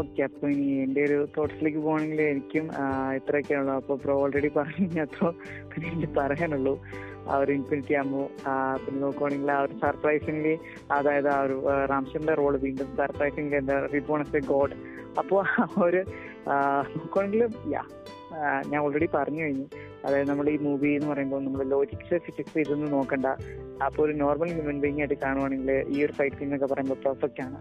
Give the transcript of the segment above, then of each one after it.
Okay അപ്പൊ ഇനി എന്റെ ഒരു തോട്ട്സിലേക്ക് പോകണമെങ്കിൽ എനിക്കും ഇത്രയൊക്കെ ഉള്ളു അപ്പൊ പ്രോ ഓൾറെഡി പറഞ്ഞു അത്ര എനിക്ക് പറയാനുള്ളൂ. ആ ഒരു ഇൻഫിനിറ്റി ആകുമ്പോൾ പിന്നെ നോക്കുവാണെങ്കിൽ ആ ഒരു സർപ്രൈസിംഗ്ലി അതായത് ആ ഒരു റാംചന്ദ്രന്റെ റോൾ വീണ്ടും സർപ്രൈസിംഗ്ലി എന്താ റിബോൺ എ ഗോഡ് അപ്പോൾ ആ ഒരു നോക്കുവാണെങ്കിൽ യാ ഞാൻ ഓൾറെഡി പറഞ്ഞു കഴിഞ്ഞു. അതായത് നമ്മൾ ഈ മൂവി എന്ന് പറയുമ്പോൾ നമ്മൾ ലോജിക്സ് ഫിസിക്സ് ഇതൊന്നും നോക്കണ്ട. അപ്പോൾ ഒരു നോർമൽ ഹ്യൂമൻ ബീങ് ആയിട്ട് കാണുവാണെങ്കിൽ ഈ ഒരു ഫൈറ്റ് എന്നൊക്കെ പറയുമ്പോൾ പെർഫെക്റ്റ് ആണ്.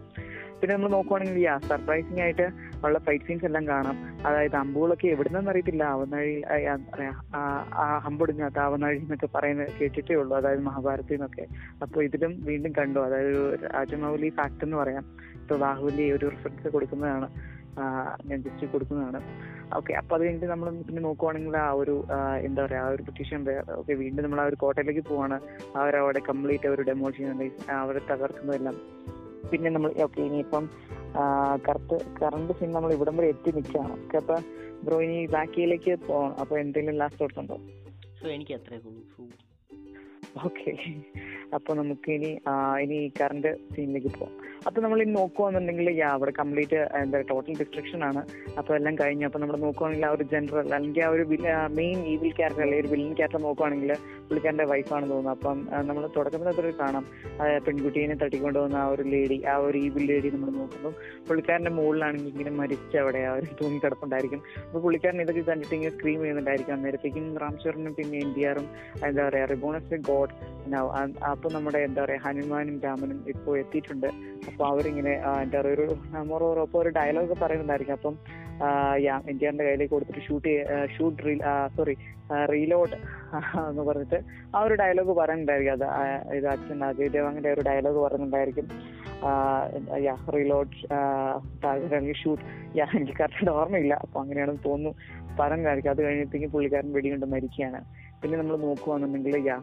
പിന്നെ നമ്മൾ നോക്കുവാണെങ്കിൽ യാ സർപ്രൈസിംഗ് ആയിട്ട് ഉള്ള ഫൈറ്റ് സീൻസ് എല്ലാം കാണാം. അതായത് അമ്പുകളൊക്കെ എവിടുന്നെന്ന് അറിയത്തില്ല. ആവനാഴി ആ, അമ്പൊടിഞ്ഞ അമ്പൊടിഞ്ഞാത്ത എന്നൊക്കെ പറയുന്നത് കേട്ടിട്ടേ ഉള്ളൂ. അതായത് മഹാഭാരതത്തിൽ നിന്നൊക്കെ. അപ്പോൾ ഇതിലും വീണ്ടും കണ്ടു. അതായത് ഒരു രാജമൗലി ഫാക്ട് എന്ന് പറയാം. ഇപ്പൊ ബാഹുബലി ഒരു റിഫറൻസ് കൊടുക്കുന്നതാണ്. ഞാൻ ജസ്റ്റ് കൊടുക്കുന്നതാണ്. ഓക്കെ അപ്പൊ അത് കഴിഞ്ഞിട്ട് നമ്മൾ പിന്നെ നോക്കുവാണെങ്കിൽ ആ ഒരു എന്താ പറയാ ആ ഒരു ബ്രിട്ടീഷ് ഓക്കെ വീണ്ടും നമ്മൾ ആ ഒരു കോട്ടയിലേക്ക് പോവാണ്. അവരവിടെ കംപ്ലീറ്റ് അവർ ഡെമോൾ ചെയ്യുന്നുണ്ട് അവരെ തകർക്കുന്നതെല്ലാം. പിന്നെ നമ്മൾ ഓക്കെ ഇനിയിപ്പം കറക്റ്റ് കറണ്ട് സിം നമ്മൾ ഇവിടം വരെ എത്തി നിൽക്കുകയാണ്. ഓക്കെ അപ്പൊ ബ്രോ ഇനി ബാക്കിയിലേക്ക് പോകണം അപ്പൊ എന്തെങ്കിലും ലാസ്റ്റ് തോട്ട്സ് ഉണ്ടോ? സോ എനിക്ക് അത്രേ ഓക്കെ അപ്പൊ നമുക്ക് ഇനി ഇനി ഈ കറണ്ട് സീനിലേക്ക് പോവാം. അപ്പൊ നമ്മൾ ഇനി നോക്കുവാന്നുണ്ടെങ്കിൽ യാ അവിടെ കംപ്ലീറ്റ് എന്താ ടോട്ടൽ ഡിസ്ട്രക്ഷൻ ആണ്. അപ്പൊ എല്ലാം കഴിഞ്ഞു. അപ്പൊ നമ്മൾ നോക്കുവാണെങ്കിൽ ആ ഒരു ജനറൽ അല്ലെങ്കിൽ ആ ഒരു മെയിൻ ഈവിൽ ക്യാരക്ടർ അല്ലെങ്കിൽ ഒരു വില്ലൻ ക്യാരക്ടർ നോക്കുവാണെങ്കിൽ പുള്ളിക്കാരന്റെ വൈഫാണെന്ന് തോന്നുന്നു. അപ്പം നമ്മൾ തുടക്കത്തിൽ അത്ര കാണാം. ആ, പെൺകുട്ടീനെ തട്ടിക്കൊണ്ട് വന്ന ആ ഒരു ലേഡി ആ ഒരു ഈവിൽ ലേഡി നമ്മൾ നോക്കുമ്പോൾ പുള്ളിക്കാരന്റെ മുകളിലാണെങ്കിൽ ഇങ്ങനെ മരിച്ച അവിടെ ആ ഒരു തൂങ്ങി കിടപ്പുണ്ടായിരിക്കും അപ്പൊ പുള്ളിക്കാരൻ ഇതൊക്കെ കണ്ടിട്ട് ഇങ്ങനെ സ്ക്രീം ചെയ്യുന്നുണ്ടായിരിക്കും. അന്നേരത്തേക്കും റാംചറിനും പിന്നെ എൻ ഡി ആറും എന്താ പറയാ റിബോണസ് ഗോഡ് അപ്പൊ നമ്മുടെ എന്താ പറയാ ഹനുമാനും രാമനും ഇപ്പോ എത്തിയിട്ടുണ്ട്. അപ്പൊ അവരിങ്ങനെ എന്താ പറയാ ഒരു അപ്പൊ ഒരു ഡയലോഗ് പറയുന്നുണ്ടായിരിക്കും. അപ്പം ഇന്ത്യന്റെ കയ്യിലേക്ക് കൊടുത്തിട്ട് shoot shoot re sorry reload എന്ന് പറഞ്ഞിട്ട് ആ ഒരു ഡയലോഗ് പറയുന്നുണ്ടായിരിക്കും. അത് ഇത് അച്ഛൻ അജയ് ദേവാങ്ങിന്റെ ഒരു ഡയലോഗ് പറയുന്നുണ്ടായിരിക്കും. യാ റീലോഡ് അല്ലെങ്കിൽ ഷൂട്ട് യാ എനിക്ക് കറക്റ്റ് ഓർമ്മയില്ല. അപ്പൊ അങ്ങനെയാണെന്ന് തോന്നുന്നു. പറഞ്ഞായിരിക്കും അത് കഴിഞ്ഞത്തേക്ക് പുള്ളിക്കാരൻ വെടിയുണ്ട് മരിക്കുകയാണ്. പിന്നെ നമ്മൾ നോക്കുവാണെന്നുണ്ടെങ്കിൽ യാ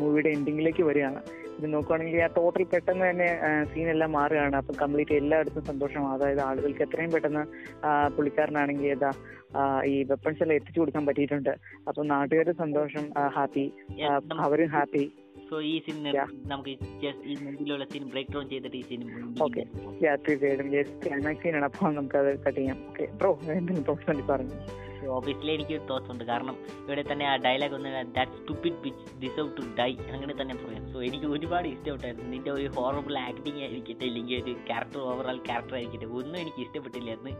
മൂവിയുടെ എൻഡിങ്ങിലേക്ക് വരികയാണ്. ഇത് നോക്കുവാണെങ്കിൽ ആ ടോട്ടൽ പെട്ടെന്ന് തന്നെ സീൻ എല്ലാം മാറുകയാണ്. അപ്പൊ കംപ്ലീറ്റ് എല്ലായിടത്തും സന്തോഷം അതായത് ആളുകൾക്ക് എത്രയും പെട്ടെന്ന് പുള്ളിക്കാരനാണെങ്കിൽ ഏതാ ഈ വെപ്പൺസ് എല്ലാം എത്തിച്ചു കൊടുക്കാൻ പറ്റിയിട്ടുണ്ട്. അപ്പൊ നാട്ടുകാരുടെ സന്തോഷം ഹാപ്പി അവരും ഹാപ്പി സോ ഈ സീൻ നമുക്ക് ഈ മുമ്പിലുള്ള സീൻ ബ്രേക്ക് ഡൗൺ ചെയ്തിട്ട് ഈ സീൻ ഓക്കെ തീർച്ചയായിട്ടും. ക്ലൈമാക്സ് സീനാണ് അപ്പോൾ നമുക്ക് അത് കട്ട് ചെയ്യാം ഓക്കെ ബ്രോ എന്തെങ്കിലും വേണ്ടി പറഞ്ഞു. ഓബിയസ്ലി എനിക്ക് ഉണ്ട്. കാരണം ഇവിടെ തന്നെ ആ ഡയലോഗ് ഒന്ന് that stupid bitch deserve to die അങ്ങനെ തന്നെ പറയാം സോ എനിക്ക് ഒരുപാട് ഇഷ്ടപ്പെട്ടായിരുന്നു. നിന്റെ ഒരു ഹോറബിൾ ആക്ടിങ് ആയിരിക്കട്ടെ ഇല്ലെങ്കിൽ ഒരു ക്യാരക്ടർ ഓവറോൾ ക്യാരക്ടർ ആയിരിക്കട്ടെ ഒന്നും എനിക്ക് ഇഷ്ടപ്പെട്ടില്ലായിരുന്നു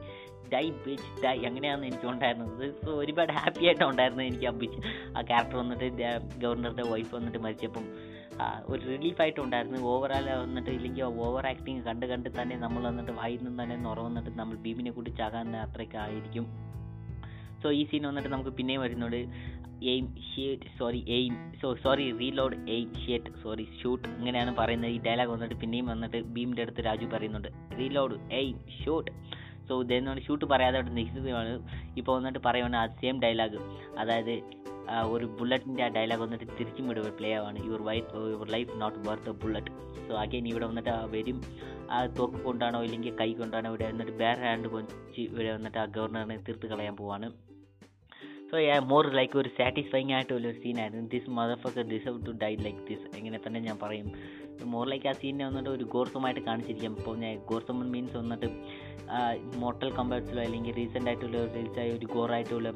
ഡൈ ബിച്ച് ഡൈ അങ്ങനെയാണ് എനിക്ക് ഉണ്ടായിരുന്നത്. സോ ഒരുപാട് ഹാപ്പി ആയിട്ടാണ് ഉണ്ടായിരുന്നത് എനിക്ക് ആ ബിച്ച് ആ ക്യാരക്ടർ വന്നിട്ട് ഗവർണറുടെ വൈഫ് വന്നിട്ട് മരിച്ചപ്പം ഒരു റിലീഫായിട്ട് ഉണ്ടായിരുന്നു. ഓവറാൾ വന്നിട്ട് ഇല്ലെങ്കിൽ ഓവർ ആക്ടിങ് കണ്ട് കണ്ട് തന്നെ നമ്മൾ വന്നിട്ട് വായിൽ നിന്ന് തന്നെ നുറ വന്നിട്ട് നമ്മൾ ഭീമിനെ കൂടി ചാകാൻ അത്രയൊക്കെ ആയിരിക്കും. സോ ഈ സീൻ വന്നിട്ട് നമുക്ക് പിന്നെയും വരുന്നുണ്ട്. Aim shit sorry aim so sorry reload aim shit sorry shoot ഇങ്ങനെയാണ് പറയുന്നത്. ഈ ഡയലോഗ് വന്നിട്ട് പിന്നെയും വന്നിട്ട് ഭീമിന്റെ അടുത്ത് രാജു പറയുന്നുണ്ട്. റീലോഡ് എയിം ഷൂട്ട് സോ ഇതെന്നോട് ഷൂട്ട് പറയാതെ അവിടെ നിൽക്കുകയാണ് ഇപ്പോൾ വന്നിട്ട് പറയുകയാണ് ആ സെയിം ഡയലോഗ് അതായത് ഒരു ബുള്ളറ്റിന്റെ ആ ഡയലോഗ് വന്നിട്ട് തിരിച്ചും ഇവിടെ play ആവാണ്. Your wife your life not worth a bullet so again ഇവിടെ വന്നിട്ട് വരും. ആ തോക്ക് കൊണ്ടാണോ ഇല്ലെങ്കിൽ കൈ കൊണ്ടാണോ ഇവിടെ വന്നിട്ട് ബേർ ഹാൻഡ് കൊഞ്ച് ഇവിടെ വന്നിട്ട് ആ ഗവർണറിനെ തീർത്ത് കളയാൻ പോവാണ്. സോ മോർ ലൈക്ക് ഒരു സാറ്റിസ്ഫൈങ് ആയിട്ടുള്ള ഒരു സീനായിരുന്നു this mother fucker deserve to die like this എങ്ങനെ തന്നെ ഞാൻ പറയും. മോർ ലൈക്ക് ആ സീനിനെ വന്നിട്ട് ഒരു ഗോർസമായിട്ട് കാണിച്ചിരിക്കാം. ഇപ്പോൾ ഞാൻ ഗോർസം മീൻസ് വന്നിട്ട് മോട്ടൽ കമ്പാറ്റ്സിലോ അല്ലെങ്കിൽ റീസെന്റ് ആയിട്ടുള്ള റിലീസായ ഒരു ഗോറായിട്ടുള്ള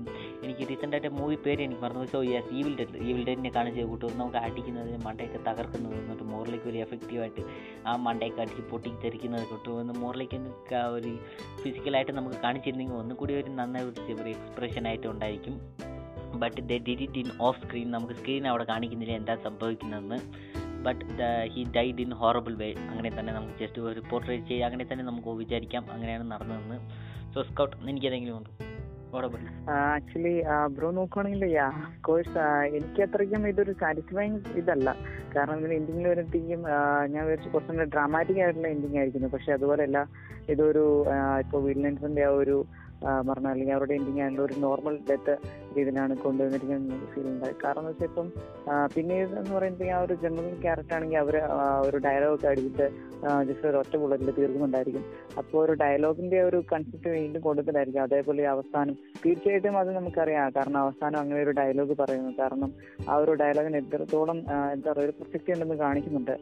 എനിക്ക് റീസെന്റ് ആയിട്ട് മൂവി പേര് എനിക്ക് മറന്നു so yes evil dead evil ഡെഡിനെ കാണിച്ച് കൂട്ടും. നമുക്ക് അടിക്കുന്നത് മണ്ടയൊക്കെ തകർക്കുന്നത് വന്നിട്ട് മോറിലേക്ക് ഒരു എഫക്റ്റീവായിട്ട് ആ മണ്ടയൊക്കെ അടിച്ച് പൊട്ടിത്തെറിക്കുന്നത് ഒന്ന് മോറിലേക്ക് ഒരു ഫിസിക്കലായിട്ട് നമുക്ക് കാണിച്ചിരുന്നെങ്കിൽ ഒന്നും കൂടി ഒരു നന്നായി ഒരു എക്സ്പ്രഷൻ ആയിട്ട് ഉണ്ടായിരിക്കും. But the did it in off screen നമുക്ക് സ്ക്രീൻ അവിടെ കാണിക്കുന്നില്ല എന്താ സംഭവിക്കുന്നതെന്ന്. But he died in horrible way അങ്ങനെ തന്നെ നമുക്ക് ജസ്റ്റ് ഒരു പോർട്രേറ്റ് ചെയ്യുക അങ്ങനെ തന്നെ നമുക്ക് വിചാരിക്കാം അങ്ങനെയാണ് നടന്നതെന്ന്. സോ സ്കൗട്ട് എനിക്കെന്തെങ്കിലും ഉണ്ട്? ഹോറബിൾ ആക്ച്വലി ബ്രോ നോക്കുവാണെങ്കിൽ കോഴ്സ് എനിക്ക് അത്രയ്ക്കും ഇതൊരു സാറ്റിസ്ഫൈങ് ഇതല്ല. കാരണം ഇതിന് എൻഡിങ്ങിൽ വരുമ്പോഴത്തേക്കും ഞാൻ വിചാരിച്ചു കുറച്ചും കൂടെ ഡ്രാമാറ്റിക് ആയിട്ടുള്ള എൻഡിങ് ആയിരിക്കുന്നു. പക്ഷെ അതുപോലെയല്ല ഇതൊരു ഇപ്പോൾ വില്ലൻസിന്റെ ആ ഒരു പറഞ്ഞ അല്ലെങ്കിൽ അവരുടെ എൻഡിങ് ആയിട്ടുള്ള ഒരു നോർമൽ ഡെത്ത് രീതിയിലാണ് കൊണ്ടുവന്നിരിക്കുന്നത് ഫീൽ ഉണ്ടായി. കാരണം എന്ന് വെച്ചാൽ ഇപ്പം പിന്നീട് എന്ന് പറയുമ്പോൾ ആ ഒരു ജനറൽ ക്യാരക്ടർ ആണെങ്കിൽ അവർ ഒരു ഡയലോഗ് അടിച്ചിട്ട് ജസ്റ്റ് ഒരു ഒറ്റ ബുള്ളറ്റിൽ തീർക്കുന്നുണ്ടായിരിക്കും. അപ്പോൾ ഒരു ഡയലോഗിന്റെ ഒരു കൺസെപ്റ്റ് വീണ്ടും കൊടുക്കുന്നതായിരിക്കും അതേപോലെ അവസാനം തീർച്ചയായിട്ടും അത് നമുക്കറിയാം. കാരണം അവസാനം അങ്ങനെ ഒരു ഡയലോഗ് പറയുന്നു. കാരണം ആ ഒരു ഡയലോഗിന് എത്രത്തോളം എന്താ പറയുക ഒരു പ്രസക്തി ഉണ്ടെന്ന് കാണിക്കുന്നുണ്ട്.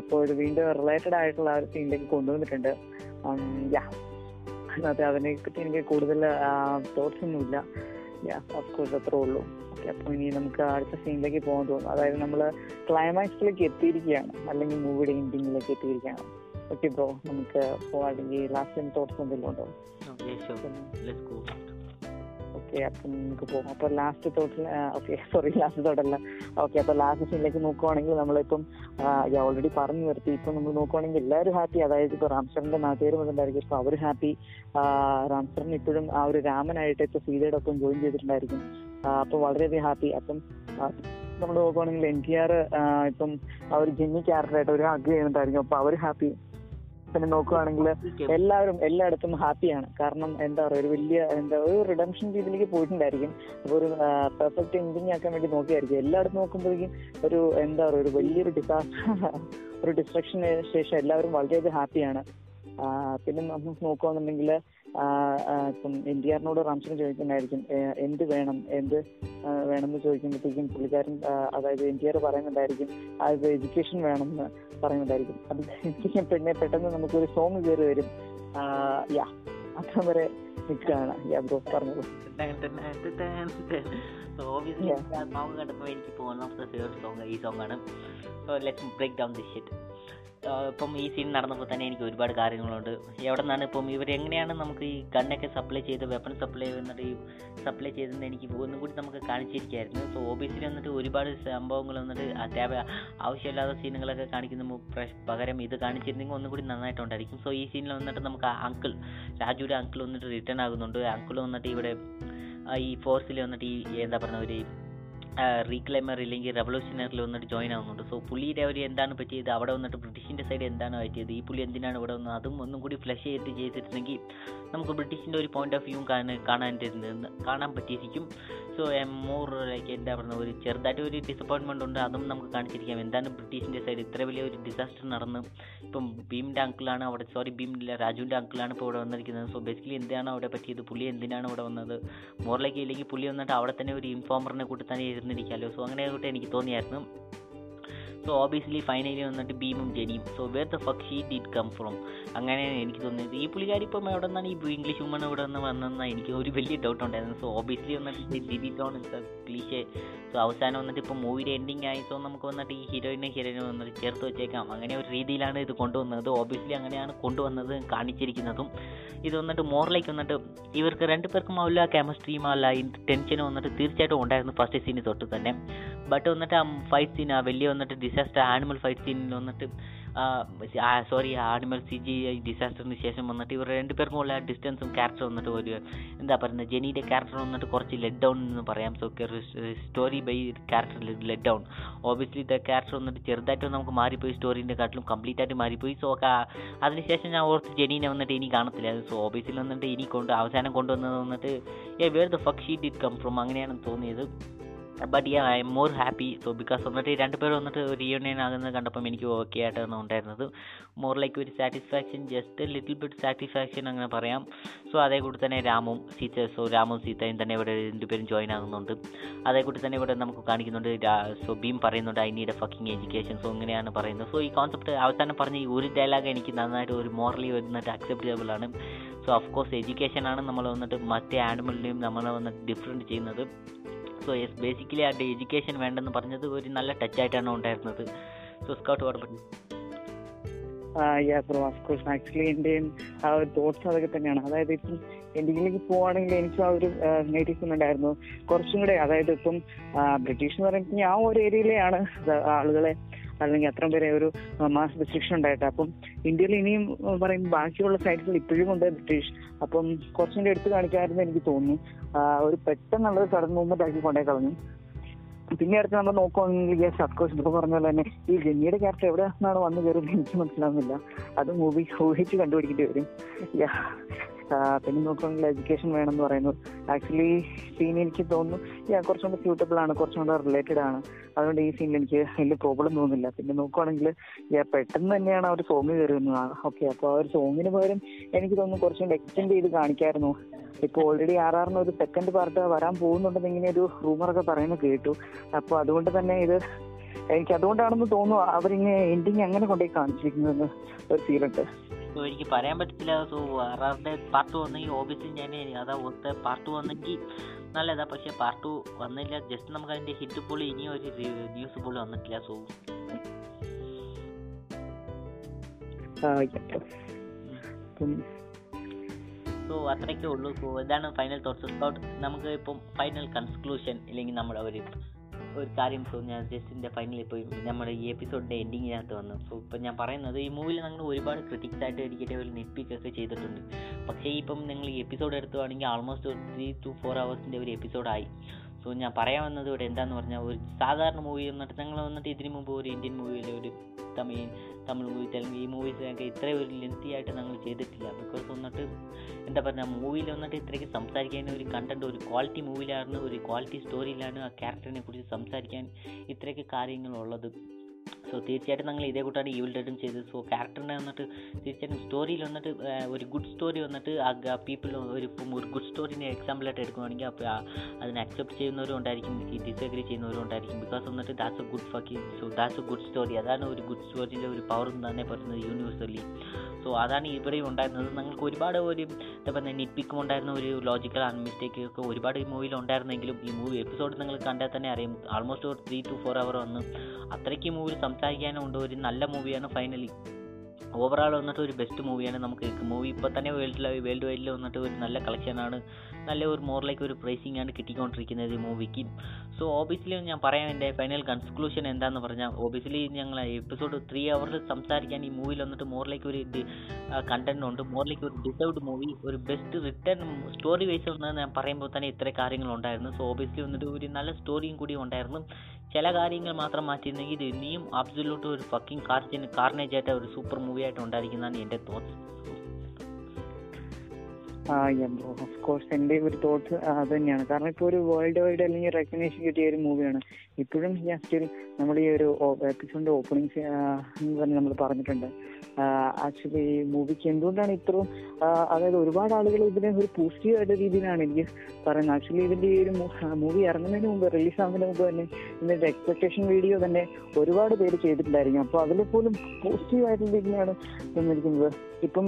അപ്പോൾ ഇത് വീണ്ടും റിലേറ്റഡ് ആയിട്ടുള്ള ആ ഒരു സീനിലേക്ക് കൊണ്ടുവന്നിട്ടുണ്ട്. യാ അതെ അതിനെ പറ്റി എനിക്ക് കൂടുതൽ തോട്ട്സ് ഒന്നുമില്ല. ഓഫ് കോഴ്സ് അത്രേ ഉള്ളൂ. ഓക്കെ അപ്പോൾ ഇനി നമുക്ക് അടുത്ത സീനിലേക്ക് പോകാൻ തോന്നുന്നു അതായത് നമ്മൾ ക്ലൈമാക്സിലേക്ക് എത്തിയിരിക്കുകയാണ്. അല്ലെങ്കിൽ മൂവിയുടെ എൻഡിങ്ങിലേക്ക് എത്തിയിരിക്കുകയാണ്. ഓക്കെ ബ്രോ നമുക്ക് പോവാണെങ്കിൽ ലാസ്റ്റ് ടൈം തോട്ട്സ് എന്തെങ്കിലും ഉണ്ടോ? ഓക്കെ അപ്പം നമുക്ക് പോകാം. അപ്പോൾ ലാസ്റ്റ് തോട്ടിൽ ഓക്കെ സോറി ലാസ്റ്റ് തോട്ടല്ല ഓക്കെ അപ്പോൾ ലാസ്റ്റ് സീനിലേക്ക് നോക്കുവാണെങ്കിൽ നമ്മളിപ്പം ഓൾറെഡി പറഞ്ഞു നിർത്തി. ഇപ്പം നമ്മൾ നോക്കുവാണെങ്കിൽ എല്ലാവരും ഹാപ്പി അതായത് ഇപ്പോൾ റാംസറിന്റെ നാട്ടുകാർ വന്നിട്ടുണ്ടായിരിക്കും ഇപ്പോൾ അവർ ഹാപ്പി റാംസറിന് ഇപ്പോഴും ആ ഒരു രാമനായിട്ട് ഇപ്പോൾ സീതയുടെ ഒപ്പം ജോയിൻ ചെയ്തിട്ടുണ്ടായിരിക്കും. അപ്പോൾ വളരെയധികം ഹാപ്പി അപ്പം നമ്മൾ നോക്കുവാണെങ്കിൽ എൻ ടി ആർ ഇപ്പം ആ ഒരു ജെന്നി ക്യാരക്ടറായിട്ട് ഒരു ഹഗ് ചെയ്യുന്നുണ്ടായിരിക്കും. അപ്പോൾ അവർ ഹാപ്പി പിന്നെ നോക്കുകയാണെങ്കിൽ എല്ലാവരും എല്ലായിടത്തും ഹാപ്പിയാണ്. കാരണം എന്താ പറയുക ഒരു വലിയ എന്താ ഒരു റിഡംഷൻ രീതിയിലേക്ക് പോയിട്ടുണ്ടായിരിക്കും. അപ്പൊ ഒരു പെർഫെക്റ്റ് എൻഡിങ് ആക്കാൻ വേണ്ടി നോക്കിയായിരിക്കും. എല്ലായിടത്തും നോക്കുമ്പോഴേക്കും ഒരു എന്താ പറയുക ഒരു വലിയൊരു ഡിസാസ്റ്റർ ഒരു ഡിസ്ട്രക്ഷന് ശേഷം എല്ലാവരും വളരെയധികം ഹാപ്പിയാണ്. പിന്നെ നമുക്ക് നോക്കുകയാണെന്നുണ്ടെങ്കിൽ ഇപ്പം എൻ ടി ആറിനോട് റാംസിന് ചോദിക്കുന്നുണ്ടായിരിക്കും എന്ത് വേണം എന്ത് വേണമെന്ന് ചോദിക്കുമ്പോഴത്തേക്കും പുള്ളിക്കാരൻ അതായത് എൻ ടി ആർ പറയുന്നുണ്ടായിരിക്കും അത് എഡ്യൂക്കേഷൻ വേണമെന്ന് പറയുന്നുണ്ടായിരിക്കും അത് പിന്നെ പെട്ടെന്ന് നമുക്കൊരു സോങ് കയറി വരും യാ അത്ര വരെ നിൽക്കുകയാണ് യാ ബ്രോ പറഞ്ഞോളൂ ഓബിയസ്ലി സോങ് കണ്ടപ്പോൾ എനിക്ക് ദ ഫേവറേറ്റ് സോങ് ഈ സോങ്ങാണ് ആണ് let break down the shit ഇപ്പം ഈ സീൻ നടന്നപ്പോൾ തന്നെ എനിക്ക് ഒരുപാട് കാര്യങ്ങളുണ്ട്. എവിടെ നിന്നാണ് ഇപ്പം ഇവർ എങ്ങനെയാണ് നമുക്ക് ഈ ഗണ്ണൊക്കെ സപ്ലൈ ചെയ്ത് വെപ്പൺ സപ്ലൈ എന്നിട്ട് ഈ സപ്ലൈ ചെയ്തെന്ന് എനിക്ക് ഒന്നും കൂടി നമുക്ക് കാണിച്ചിരിക്കുകയായിരുന്നു സോ ഓബിയസ്ലി വന്നിട്ട് ഒരുപാട് സംഭവങ്ങൾ വന്നിട്ട് അത്യാവശ്യ ആവശ്യമില്ലാത്ത സീനുകളൊക്കെ കാണിക്കുന്ന. പകരം ഇത് കാണിച്ചിരുന്നെങ്കിൽ ഒന്നും കൂടി നന്നായിട്ടുണ്ടായിരിക്കും. സോ ഈ സീനിൽ വന്നിട്ട് നമുക്ക് അങ്കിൾ രാജുവിന്റെ അങ്കിൾ വന്നിട്ട് റിട്ടേൺ ആകുന്നുണ്ട്. അങ്കിൾ വന്നിട്ട് ഇവിടെ ഈ ഫോഴ്സിൽ വന്നിട്ട് ഈ എന്താ പറയുക ഒരു റീക്ലൈമർ ഇല്ലെങ്കിൽ റെവല്യൂഷണറിൽ വന്നിട്ട് ജോയിൻ ആവുന്നുണ്ട്. സോ പുള്ളിയുടെ ഒരു എന്താണ് പറ്റിയത്? അവിടെ വന്നിട്ട് ബ്രിട്ടീഷിന്റെ സൈഡ് എന്താണ് പറ്റിയത്? ഈ പുള്ളി എന്തിനാണ് ഇവിടെ വന്നത്? അതും ഒന്നും കൂടി ഫ്ലഷ് ചെയ്തിട്ട് ചെയ്തിട്ടുണ്ടെങ്കിൽ നമുക്ക് ബ്രിട്ടീഷിന്റെ ഒരു പോയിന്റ് ഓഫ് വ്യൂ കാണാൻ കാണാൻ കാണാൻ പറ്റിയിരിക്കും. സോ എം മോർ ലൈക്ക് എന്താ പറയുക ഒരു ചെറുതായിട്ട് ഒരു ഡിസപ്പോയിൻമെന്റ് ഉണ്ട്. അതും നമുക്ക് കാണിച്ചിരിക്കാം. എന്താണ് ബ്രിട്ടീഷിന്റെ സൈഡ് ഇത്ര വലിയ ഒരു ഡിസാസ്റ്റർ നടന്ന് ഇപ്പം ഭീമിന്റെ അങ്കിളാണ് അവിടെ സോറി ഭീമില്ല രാജുവിന്റെ അങ്കിളാണ് ഇപ്പോൾ ഇവിടെ വന്നിരിക്കുന്നത്. സോ ബേസിക്കലി എന്താണ് അവിടെ പറ്റിയത്? പുള്ളി എന്തിനാണ് ഇവിടെ വന്നത്? മോറിലേക്ക് ഇല്ലെങ്കിൽ പുള്ളി വന്നിട്ട് അവിടെ തന്നെ ഒരു ഇൻഫോമറിനെ കൂട്ടി തന്നെ ഇരുന്നിരിക്കാമല്ലോ സോ അങ്ങനെ കൂട്ടി എനിക്ക് തോന്നിയായിരുന്നു. സോ ഓബിയസ്ലി ഫൈനലി വന്നിട്ട് ഭീമും ജനിയും. So where the fuck she did come from അങ്ങനെയാണ് എനിക്ക് തോന്നിയത്. ഈ പുള്ളിക്കാരി ഇപ്പം എവിടെ നിന്നാണ് ഈ ഇംഗ്ലീഷ് വുമൺ ഇവിടെ നിന്ന് വന്നതെന്ന് എനിക്ക് ഒരു വലിയ ഡൗട്ട് ഉണ്ടായിരുന്നു. സോ ഓബിയസ്ലി വന്നിട്ട് did it on cliche so അവസാനം വന്നിട്ട് ഇപ്പോൾ മൂവിയുടെ എൻഡിങ് ആയി. സോ നമുക്ക് വന്നിട്ട് ഈ ഹീറോയിനെ ഹീറോയിനെ വന്നിട്ട് ചേർത്ത് വെച്ചേക്കാം. അങ്ങനെ ഒരു രീതിയിലാണ് ഇത് കൊണ്ടുവന്നത്. ഓബിയസ്ലി അങ്ങനെയാണ് കൊണ്ടുവന്നത് കാണിച്ചിരിക്കുന്നതും. ഇത് വന്നിട്ട് മോറിലേക്ക് വന്നിട്ട് ഇവർക്ക് രണ്ടു പേർക്കും അല്ല കെമിസ്ട്രിയും അല്ല ടെൻഷനും വന്നിട്ട് തീർച്ചയായിട്ടും ഉണ്ടായിരുന്നു ഫസ്റ്റ് സീന് തൊട്ട് തന്നെ. ബട്ട് വന്നിട്ട് ആ ഫൈറ്റ് സീൻ ആ വലിയ വന്നിട്ട് ഡിസാസ്റ്റർ ആനിമൽ ഫൈറ്റ് സീനിൽ വന്നിട്ട് sorry animal C G I ഡിസാസ്റ്ററിന് ശേഷം വന്നിട്ട് ഇവർ രണ്ടുപേർക്കും ഉള്ള ഡിസ്റ്റൻസും ക്യാരക്ടർ വന്നിട്ട് ഒരു എന്താ പറയുന്നത് ജെനിയുടെ ക്യാരക്ടർ വന്നിട്ട് കുറച്ച് ലെറ്റ് ഡൗൺ എന്ന് പറയാം. So story by character let down obviously the character വന്നിട്ട് ചെറുതായിട്ട് നമുക്ക് മാറിപ്പോയി സ്റ്റോറിന്റെ കാട്ടിലും കംപ്ലീറ്റ് ആയിട്ട് മാറിപ്പോയി. സോ അതിനുശേഷം ഞാൻ ഓർത്ത് ജെനീനെ വന്നിട്ട് ഇനി കാണത്തില്ല. സോ ഓബിയസ്ലി വന്നിട്ട് ഇനി കൊണ്ട് അവസാനം കൊണ്ടുവന്നത് വന്നിട്ട് a where the fuck did come from അങ്ങനെയാണ് തോന്നിയത്. But yeah I'm more happy so because വന്നിട്ട് രണ്ട് പേർ വന്നിട്ട് റീയൂണിയൻ ആകുന്നത് കണ്ടപ്പം എനിക്ക് ഓക്കെ ആയിട്ടാണ് ഉണ്ടായിരുന്നത്. മോർ ലൈക്ക് ഒരു satisfaction just little bit satisfaction അങ്ങനെ പറയാം. സോ അതേ കൂടി തന്നെ രാമും സീത സോ രാമും സീതയും തന്നെ ഇവിടെ രണ്ടുപേരും ജോയിൻ ആകുന്നുണ്ട്. അതേ കൂടി തന്നെ ഇവിടെ നമുക്ക് കാണിക്കുന്നുണ്ട് സോ ബീം പറയുന്നുണ്ട് I need a fucking education so ഇങ്ങനെയാണ് പറയുന്നത്. സോ ഈ കോൺസെപ്റ്റ് അവസാനം പറഞ്ഞ ഈ ഒരു ഡയലോഗ് എനിക്ക് നന്നായിട്ട് ഒരു മോറലി വന്നിട്ട് അക്സെപ്റ്റബിൾ ആണ്. സോ ഓഫ് കോഴ്സ് എഡ്യൂക്കേഷൻ ആണ് നമ്മൾ വന്നിട്ട് മറ്റേ ആനിമലിനെയും നമ്മളെ വന്നിട്ട് ഡിഫറെന്റ് ചെയ്യുന്നത്. സോ യെസ് ബേസിക്കലി അവരുടെ എഡ്യൂക്കേഷൻ വേണ്ടെന്ന് പറഞ്ഞത് ഒരു നല്ല ടച്ച് ആയിട്ടാണ് ഉണ്ടായിരുന്നത്. സോ സ്കൗട്ട് ഓർമ്മ ആക്ച്വലി എന്റെയും ആ ഒരു തോട്ട്സ് അതൊക്കെ തന്നെയാണ്. അതായത് ഇപ്പം എന്തെങ്കിലേക്ക് പോവാണെങ്കിൽ എനിക്ക് ആ ഒരു നേറ്റീവ്സ് ഉണ്ടായിരുന്നു. കുറച്ചും കൂടെ അതായത് ഇപ്പം ബ്രിട്ടീഷ് എന്ന് പറയുമ്പോൾ ആ ഒരു ഏരിയയിലെയാണ് ആളുകളെ അല്ലെങ്കിൽ അത്രയും പേരെ ഒരു മാസ് റെസ്ട്രിക്ഷൻ ഉണ്ടായിട്ട്. അപ്പം ഇന്ത്യയിൽ ഇനിയും പറയും ബാക്കിയുള്ള സൈഡ്സിൽ ഇപ്പോഴും ഉണ്ട് ബ്രിട്ടീഷ്. അപ്പം കുറച്ചും കൂടി എടുത്തു കാണിക്കാമായിരുന്നു എനിക്ക് തോന്നുന്നു. ഒരു പെട്ടെന്നുള്ളത് സഡൻ മൂവ്മെന്റ് ആക്കി കൊണ്ടേ കളഞ്ഞു. പിന്നെ അടുത്ത് നമ്മൾ നോക്കുകയാണെങ്കിൽ യെസ് അഫ്കോഴ്സ് ഇപ്പൊ പറഞ്ഞ പോലെ തന്നെ ഈ ഗന്നിയുടെ ക്യാരക്ടർ എവിടെ നിന്നാണ് വന്നു കയറിയത് എനിക്ക് മനസ്സിലാവുന്നില്ല. അത് മൂവി ഊഹിച്ച് കണ്ടുപിടിക്കേണ്ടി വരും. പിന്നെ നോക്കുകയാണെങ്കിൽ എഡ്യൂക്കേഷൻ വേണമെന്ന് പറയുന്നു. ആക്ച്വലി സീൻ എനിക്ക് തോന്നുന്നു ഞാൻ കുറച്ചും കൂടെ സ്യൂട്ടബിൾ ആണ് കുറച്ചും കൂടെ റിലേറ്റഡ് ആണ്. അതുകൊണ്ട് ഈ സീനിൽ എനിക്ക് വലിയ പ്രോബ്ലം തോന്നുന്നില്ല. പിന്നെ നോക്കുവാണെങ്കിൽ യാ പെട്ടെന്ന് തന്നെയാണ് ആ ഒരു സോങ് കയറി വന്നത് ഓക്കെ അപ്പോൾ ആ ഒരു സോങ്ങിന് പകരം എനിക്ക് തോന്നുന്നു കുറച്ചും കൂടെ എക്സ്റ്റെൻഡ് ചെയ്ത് കാണിക്കായിരുന്നു. ഇപ്പൊ ഓൾറെഡി ആർ ആറിന് ഒരു സെക്കൻഡ് പാർട്ട് വരാൻ പോകുന്നുണ്ടെന്ന് ഇങ്ങനെ ഒരു റൂമറൊക്കെ പറയുന്നത് കേട്ടു. അപ്പൊ അതുകൊണ്ട് തന്നെ ഇത് എനിക്ക് അതുകൊണ്ടാണെന്ന് തോന്നുന്നു അവരിങ്ങനെ എൻഡിങ് അങ്ങനെ കൊണ്ടുപോയി കാണിച്ചിരിക്കുന്നു ഒരു ഫീലുണ്ട് സോ എനിക്ക് പറയാൻ പറ്റത്തില്ല. സോ ആറാറിന്റെ പാർട്ട് വന്നെങ്കിൽ ഓബിയസ്ലി ഞാൻ അതാ ഒത്ത പാർട്ട് വന്നെങ്കിൽ നല്ലതാ. പക്ഷേ പാർട്ട് ടു വന്നില്ല. ജസ്റ്റ് നമുക്ക് അതിന്റെ ഹിറ്റ് പോലും ഇനിയും ഒരു ന്യൂസ് പോലും വന്നിട്ടില്ല. സോ സോ അത്രയൊക്കെ ഉള്ളൂ. സോ ഇതാണ് ഫൈനൽ തോട്ട്സ് നമുക്ക് ഇപ്പം ഫൈനൽ കൺക്ലൂഷൻ ഇല്ലെങ്കിൽ നമ്മുടെ ഒരു ഒരു കാര്യം സോ ഞാൻ ജസ്റ്റിന്റെ ഫൈനലിൽ പോയി. നമ്മുടെ ഈ എപ്പിസോഡിന്റെ എൻഡിങ്ങിനകത്ത് വന്നു. സോ ഇപ്പം ഞാൻ പറയുന്നത് ഈ മൂവിയിൽ ഞങ്ങൾ ഒരുപാട് ക്രിറ്റിക്സ് ആയിട്ട് ഇരിക്കട്ടെ ഒരു നെറ്റ്പിക്കൊക്കെ ചെയ്തിട്ടുണ്ട്. പക്ഷേ ഇപ്പം നിങ്ങൾ ഈ എപ്പിസോഡ് എടുത്തുവാണെങ്കിൽ ആൾമോസ്റ്റ് ഒരു ത്രീ ടു ഫോർ ഹവേഴ്സിന്റെ ഒരു എപ്പിസോഡായി സോ ഞാൻ പറയാൻ വന്നത് ഇവിടെ എന്താന്ന് പറഞ്ഞാൽ ഒരു സാധാരണ മൂവി വന്നിട്ട് ഞങ്ങൾ വന്നിട്ട് ഇതിനു മുമ്പ് ഒരു ഇന്ത്യൻ മൂവിയിൽ ഒരു തമിഴ് തമിഴ് മൂവി തെലുങ്ക് ഈ മൂവീസൊക്കെ ഇത്രയും ഒരു ലെങ്തി ആയിട്ട് ഞങ്ങൾ ചെയ്തിട്ടില്ല. ബിക്കോസ് വന്നിട്ട് എന്താ പറയുക മൂവിയിൽ വന്നിട്ട് ഇത്രയ്ക്ക് സംസാരിക്കാൻ ഒരു കണ്ടന്റ് ഒരു ക്വാളിറ്റി മൂവിയിലാണ് ഒരു ക്വാളിറ്റി സ്റ്റോറിയിലാണ് ആ ക്യാരക്ടറിനെ കുറിച്ച് സംസാരിക്കാൻ ഇത്രയൊക്കെ കാര്യങ്ങളുള്ളത്. സോ തീർച്ചയായിട്ടും നിങ്ങൾ ഇതേ കൂട്ടാണ് ഈവിൽ ഡെഡും ചെയ്തത്. സോ ക്യാരക്ടറിനെ വന്നിട്ട് തീർച്ചയായിട്ടും സ്റ്റോറിയിൽ വന്നിട്ട് ഒരു ഗുഡ് സ്റ്റോറി വന്നിട്ട് ആ പീപ്പിൾ ഒരു ഒരു ഗുഡ് സ്റ്റോറിനെ എക്സാമ്പിളായിട്ട് എടുക്കുകയാണെങ്കിൽ അപ്പോൾ അതിനെ അക്സെപ്റ്റ് ചെയ്യുന്നവരും ഉണ്ടായിരിക്കും. ഡിസഗ്രി ചെയ്യുന്നവരും ഉണ്ടായിരിക്കും. ബിക്കോസ് വന്നിട്ട് that's a good ഫക്കി so that's a good story അതാണ് ഒരു ഗുഡ് സ്റ്റോറിന്റെ ഒരു പവർ എന്ന് തന്നെ പറയുന്നത് യൂണിവേഴ്സലി സോ അതാണ് ഇവിടെ ഉണ്ടായിരുന്നത്. നിങ്ങൾക്ക് ഒരുപാട് ഒരു എന്താ പറയുക നിപ്പിക്കും ഉണ്ടായിരുന്ന ഒരു ലോജിക്കൽ ആൻഡ് മിസ്റ്റേക്ക് ഒക്കെ ഒരുപാട് ഈ മൂവിയിൽ ഉണ്ടായിരുന്നെങ്കിലും ഈ മൂവി എപ്പിസോഡ് നിങ്ങൾ കണ്ടാൽ തന്നെ അറിയാം. ആൾമോസ്റ്റ് ഒരു ത്രീ ടു ഫോർ അവർ വന്ന് അത്രയ്ക്ക് മൂവിയിൽ സംസാരിക്കാനും ഉണ്ട്. ഒരു നല്ല മൂവിയാണ് ഫൈനലി ഓവറാൾ വന്നിട്ട് ഒരു ബെസ്റ്റ് മൂവിയാണ് നമുക്ക് മൂവി ഇപ്പോൾ തന്നെ വേൾഡിൽ വേൾഡ് വൈഡിൽ വന്നിട്ട് ഒരു നല്ല കളക്ഷനാണ് നല്ല ഒരു മോറിലേക്ക് ഒരു പ്രൈസിംഗ് ആണ് കിട്ടിക്കൊണ്ടിരിക്കുന്നത് ഈ മൂവിക്ക് സോ ഓബിയസ്ലി ഞാൻ പറയാം എന്റെ ഫൈനൽ കൺക്ലൂഷൻ എന്താണെന്ന് പറഞ്ഞാൽ ഓബിയസ്ലി ഞങ്ങൾ എപ്പിസോഡ് ത്രീ അവറിൽ സംസാരിക്കാൻ ഈ മൂവിയിൽ വന്നിട്ട് മോറിലേക്ക് ഒരു കണ്ടന്റ് ഉണ്ട്. മോറിലേക്ക് ഒരു ഡിസേർവ്ഡ് മൂവി ഒരു ബെസ്റ്റ് റിട്ടേൺ സ്റ്റോറി വൈസ് ഒന്ന് ഞാൻ പറയുമ്പോൾ തന്നെ ഇത്ര കാര്യങ്ങളുണ്ടായിരുന്നു. സോ ഓബിയസ്ലി വന്നിട്ട് ഒരു നല്ല സ്റ്റോറിയും കൂടി ഉണ്ടായിരുന്നു. ചില കാര്യങ്ങൾ മാത്രം മാറ്റിയിരുന്നെങ്കിൽ ഇത് ഇനിയും അബ്സുലൂട്ട് ഒരു ഫക്കിംഗ് കാർജിന് കാർണേജ് ആയിട്ട് ഒരു സൂപ്പർ മൂവി ആയിട്ട് ഉണ്ടായിരിക്കുന്നതാണ് എന്റെ തോട്ട്സ് ആ ഓഫ് കോഴ്സ് എന്റെ ഒരു തോട്ട് അത് തന്നെയാണ്. കാരണം ഇപ്പോൾ ഒരു വേൾഡ് വൈഡ് അല്ലെങ്കിൽ റെക്കഗ്നേഷൻ കിട്ടിയ ഒരു മൂവിയാണ് ഇപ്പോഴും ഞാൻ സ്റ്റിൽ നമ്മൾ ഈ ഒരു എപ്പിസോഡിന്റെ ഓപ്പണിങ്സ് തന്നെ നമ്മൾ പറഞ്ഞിട്ടുണ്ട്. ആക്ച്വലി ഈ മൂവിക്ക് എന്തുകൊണ്ടാണ് ഇത്രയും അതായത് ഒരുപാട് ആളുകൾ ഇതിനെ ഒരു പോസിറ്റീവ് ആയിട്ട് രീതിയിലാണ് എനിക്ക് പറയുന്നത്. ആക്ച്വലി ഇതിന്റെ ഈ ഒരു മൂവി ഇറങ്ങുന്നതിന് മുമ്പ് റിലീസ് ആകുന്നതിന് മുമ്പ് തന്നെ ഇതിന്റെ എക്സ്പെക്ടേഷൻ വീഡിയോ തന്നെ ഒരുപാട് പേര് ചെയ്തിട്ടുണ്ടായിരിക്കും. അപ്പോൾ അതിൽ പോലും പോസിറ്റീവ് ആയിട്ടുള്ള രീതിയിലാണ് തന്നിരിക്കുന്നത് ഇപ്പം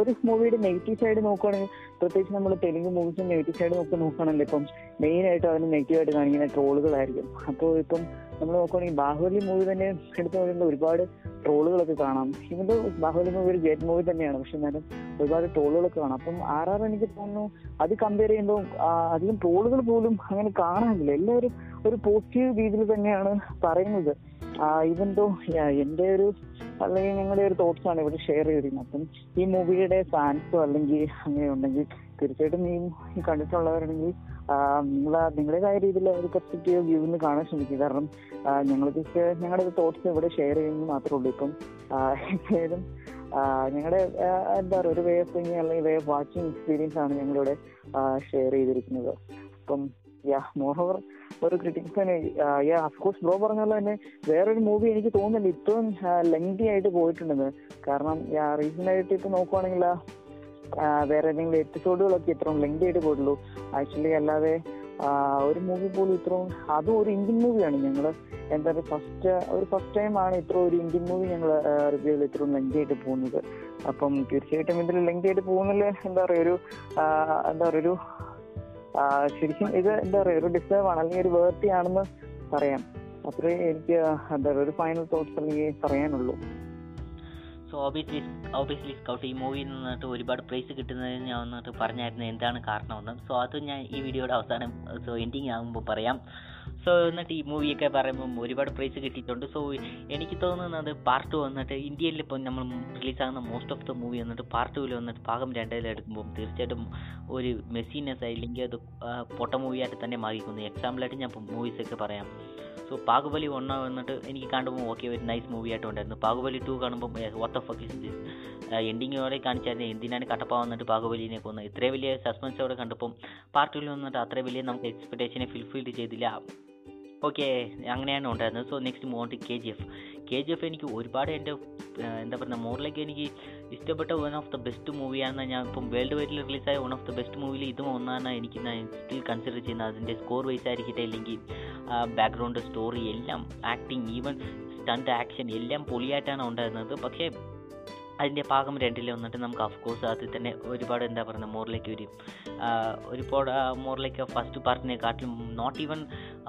ഒരു മൂവിയുടെ നെഗറ്റീവ് സൈഡ് നോക്കുകയാണെങ്കിൽ പ്രത്യേകിച്ച് നമ്മൾ തെലുങ്ക് മൂവീസും നെഗറ്റീവ് സൈഡ് നോക്കി നോക്കുകയാണെങ്കിൽ ഇപ്പം മെയിൻ ആയിട്ട് അതിന് നെഗറ്റീവ് ആയിട്ട് കാണിക്കുന്ന ട്രോളുകളായിരിക്കും. അപ്പോൾ ഇപ്പം നമ്മൾ നോക്കുകയാണെങ്കിൽ ബാഹുബലി മൂവി തന്നെ എടുത്തു നോക്കുമ്പോൾ ഒരുപാട് ട്രോളുകളൊക്കെ കാണാം. ഇന്നത് ബാഹുബലി മൂവി ഒരു ഗ്രേറ്റ് മൂവി തന്നെയാണ്. പക്ഷെ എന്നാലും ഒരുപാട് ട്രോളുകളൊക്കെ കാണാം. അപ്പം ആർ ആർ എനിക്ക് തോന്നുന്നു അത് കമ്പയർ ചെയ്യുമ്പോൾ അധികം ട്രോളുകൾ പോലും അങ്ങനെ കാണാനില്ല. എല്ലാവരും ഒരു പോസിറ്റീവ് രീതിയിൽ തന്നെയാണ് പറയുന്നത്. ഈവൻ ദോ എന്റെ ഒരു അല്ലെങ്കിൽ ഞങ്ങളുടെ ഒരു തോട്ട്സ് ആണ് ഇവിടെ ഷെയർ ചെയ്തിരുന്നത് അപ്പം ഈ മൂവിയുടെ ഫാൻസോ അല്ലെങ്കിൽ അങ്ങനെ ഉണ്ടെങ്കിൽ തീർച്ചയായിട്ടും ഈ കണ്ടിട്ടുള്ളവരുണ്ടെങ്കിൽ നിങ്ങൾ നിങ്ങളുടേതായ രീതിയിൽ ഒരു പെർസ്പെക്റ്റീവ് വ്യൂ നിന്ന് കാണാൻ ശ്രമിക്കുക. കാരണം ഞങ്ങൾ ജസ്റ്റ് ഞങ്ങളുടെ തോട്ട്സ് ഇവിടെ ഷെയർ ചെയ്യുന്നത് മാത്രമേ ഉള്ളൂ. ഇപ്പം എന്തായാലും ഞങ്ങളുടെ എന്താ പറയുക ഒരു വേ ഓഫ് തിങ്കിങ് അല്ലെങ്കിൽ വേ ഓഫ് വാച്ചിങ് എക്സ്പീരിയൻസ് ആണ് ഞങ്ങളിവിടെ ഷെയർ ചെയ്തിരിക്കുന്നത്. അപ്പം യാ മോറോവർ ഒരു ക്രിറ്റിക്സിന് അഫ്കോഴ്സ് ബ്രോ പറഞ്ഞ പോലെ തന്നെ വേറൊരു മൂവി എനിക്ക് തോന്നുന്നില്ല. ഇത്രയും ലെങ്തി ആയിട്ട് പോയിട്ടുണ്ടെന്ന്. കാരണം റീസെന്റ് ആയിട്ട് ഇപ്പൊ നോക്കുവാണെങ്കിൽ വേറെ ഏതെങ്കിലും എപ്പിസോഡുകളൊക്കെ ഇത്രയും ലെങ്തി ആയിട്ട് പോയിട്ടുള്ളൂ. ആക്ച്വലി അല്ലാതെ ഒരു മൂവി പോലും ഇത്രയും അതും ഒരു ഇന്ത്യൻ മൂവിയാണ് ഞങ്ങൾ എന്താ ഫസ്റ്റ് ഒരു ഫസ്റ്റ് ടൈം ആണ് ഇത്ര ഒരു ഇന്ത്യൻ മൂവി ഞങ്ങൾ റിവ്യൂവിൽ ഇത്രയും ലെങ്തി ആയിട്ട് പോകുന്നത്. അപ്പം തീർച്ചയായിട്ടും ഇതിൽ ലെങ്തി ആയിട്ട് പോകുന്നതിൽ എന്താ പറയുക ഒരു എന്താ പറയുക ഒരു ശരിക്കും ഇത് എന്താ പറയുക ഒരു ഡിസ്റ്റർബ് ആണ് അല്ലെങ്കിൽ ഒരു വേർട്ടി ആണെന്ന് പറയാം. അത്രേ എനിക്ക് എന്താ ഒരു ഫൈനൽ തോട്ട്സ് അല്ലെങ്കിൽ പറയാനുള്ളൂ. സോ ഓബിയസ്ലി ഓബിയസ്ലി സ്കൗട്ട് ഈ മൂവിയിൽ നിന്നിട്ട് ഒരുപാട് പ്രൈസ് കിട്ടുന്നതിന് ഞാൻ വന്നിട്ട് പറഞ്ഞായിരുന്നു എന്താണ് കാരണമെന്ന്. സോ അത് ഞാൻ ഈ വീഡിയോയുടെ അവസാനം സോ എൻഡിങ് ആകുമ്പോൾ പറയാം. സോ എന്നിട്ട് ഈ മൂവിയൊക്കെ പറയുമ്പം ഒരുപാട് പ്രൈസ് കിട്ടിയിട്ടുണ്ട്. സോ എനിക്ക് തോന്നുന്നത് പാർട്ട് വന്നിട്ട് ഇന്ത്യയിൽ ഇപ്പോൾ നമ്മൾ റിലീസാകുന്ന മോസ്റ്റ് ഓഫ് ദ മൂവി വന്നിട്ട് പാർട്ട് ടുവിൽ വന്നിട്ട് ഭാഗം രണ്ടിൽ എടുക്കുമ്പോൾ തീർച്ചയായിട്ടും ഒരു മെസ്സിനെസ് ഇല്ലെങ്കിൽ അത് പൊട്ട മൂവിയായിട്ട് തന്നെ മാറിക്കുന്നു എക്സാമ്പിളായിട്ട് ഞാൻ മൂവീസൊക്കെ പറയാം. സോ ബാഹുബലി ഒന്ന് വന്നിട്ട് എനിക്ക് കാണുമ്പോൾ ഓക്കെ ഒരു നൈസ് മൂവി ആയിട്ട് ഉണ്ടായിരുന്നു. ബാഹുബലി ടു കാണുമ്പോൾ വാട്ട് ഓഫ് ഇസ് ദിസ് എൻഡിങ്ങോടെ കാണിച്ചായിരുന്നു. എന്തിനാണ് കട്ടപ്പ വന്നിട്ട് ബാഹുബലിനെ കൊന്നത് ഇത്രയും വലിയ സസ്പെൻസോടെ കണ്ടപ്പം പാർട്ടിൽ വന്നിട്ട് അത്ര വലിയ നമുക്ക് എക്സ്പെക്ടേഷനെ ഫുൾഫിൽ ചെയ്തില്ല. ഓക്കെ അങ്ങനെയാണ് ഉണ്ടായിരുന്നത്. So next month K G F K G F എനിക്ക് ഒരുപാട് എന്റെ എന്താ പറയുക മോറിലേക്ക് എനിക്ക് ഇഷ്ടപ്പെട്ട വൺ ഓഫ് ദ ബെസ്റ്റ് മൂവിയാണ് ഞാൻ ഇപ്പം വേൾഡ് വൈഡിൽ റിലീസായ വൺ ഓഫ് ദ ബെസ്റ്റ് മൂവിയിൽ ഇതും ഒന്നാണ് എനിക്ക് ഞാൻ സ്റ്റിൽ കൺസിഡർ ചെയ്യുന്നത്. അതിന്റെ സ്കോർ വൈസ് ആയിരിക്കട്ടെ അല്ലെങ്കിൽ ബാക്ക്ഗ്രൗണ്ട് സ്റ്റോറി എല്ലാം ആക്ടിങ് ഈവൻ സ്റ്റണ്ട് ആക്ഷൻ എല്ലാം പൊളിയായിട്ടാണ് ഉണ്ടായിരുന്നത്. പക്ഷേ അതിന്റെ പാകം രണ്ടിൽ വന്നിട്ട് നമുക്ക് അഫ്കോഴ്സ് അതിൽ തന്നെ ഒരുപാട് എന്താ പറയുക മോറിലേക്ക് വരും ഒരുപാട് മോറിലേക്ക് ഫസ്റ്റ് പാർട്ടിനെക്കാട്ടിലും നോട്ട് ഈവൻ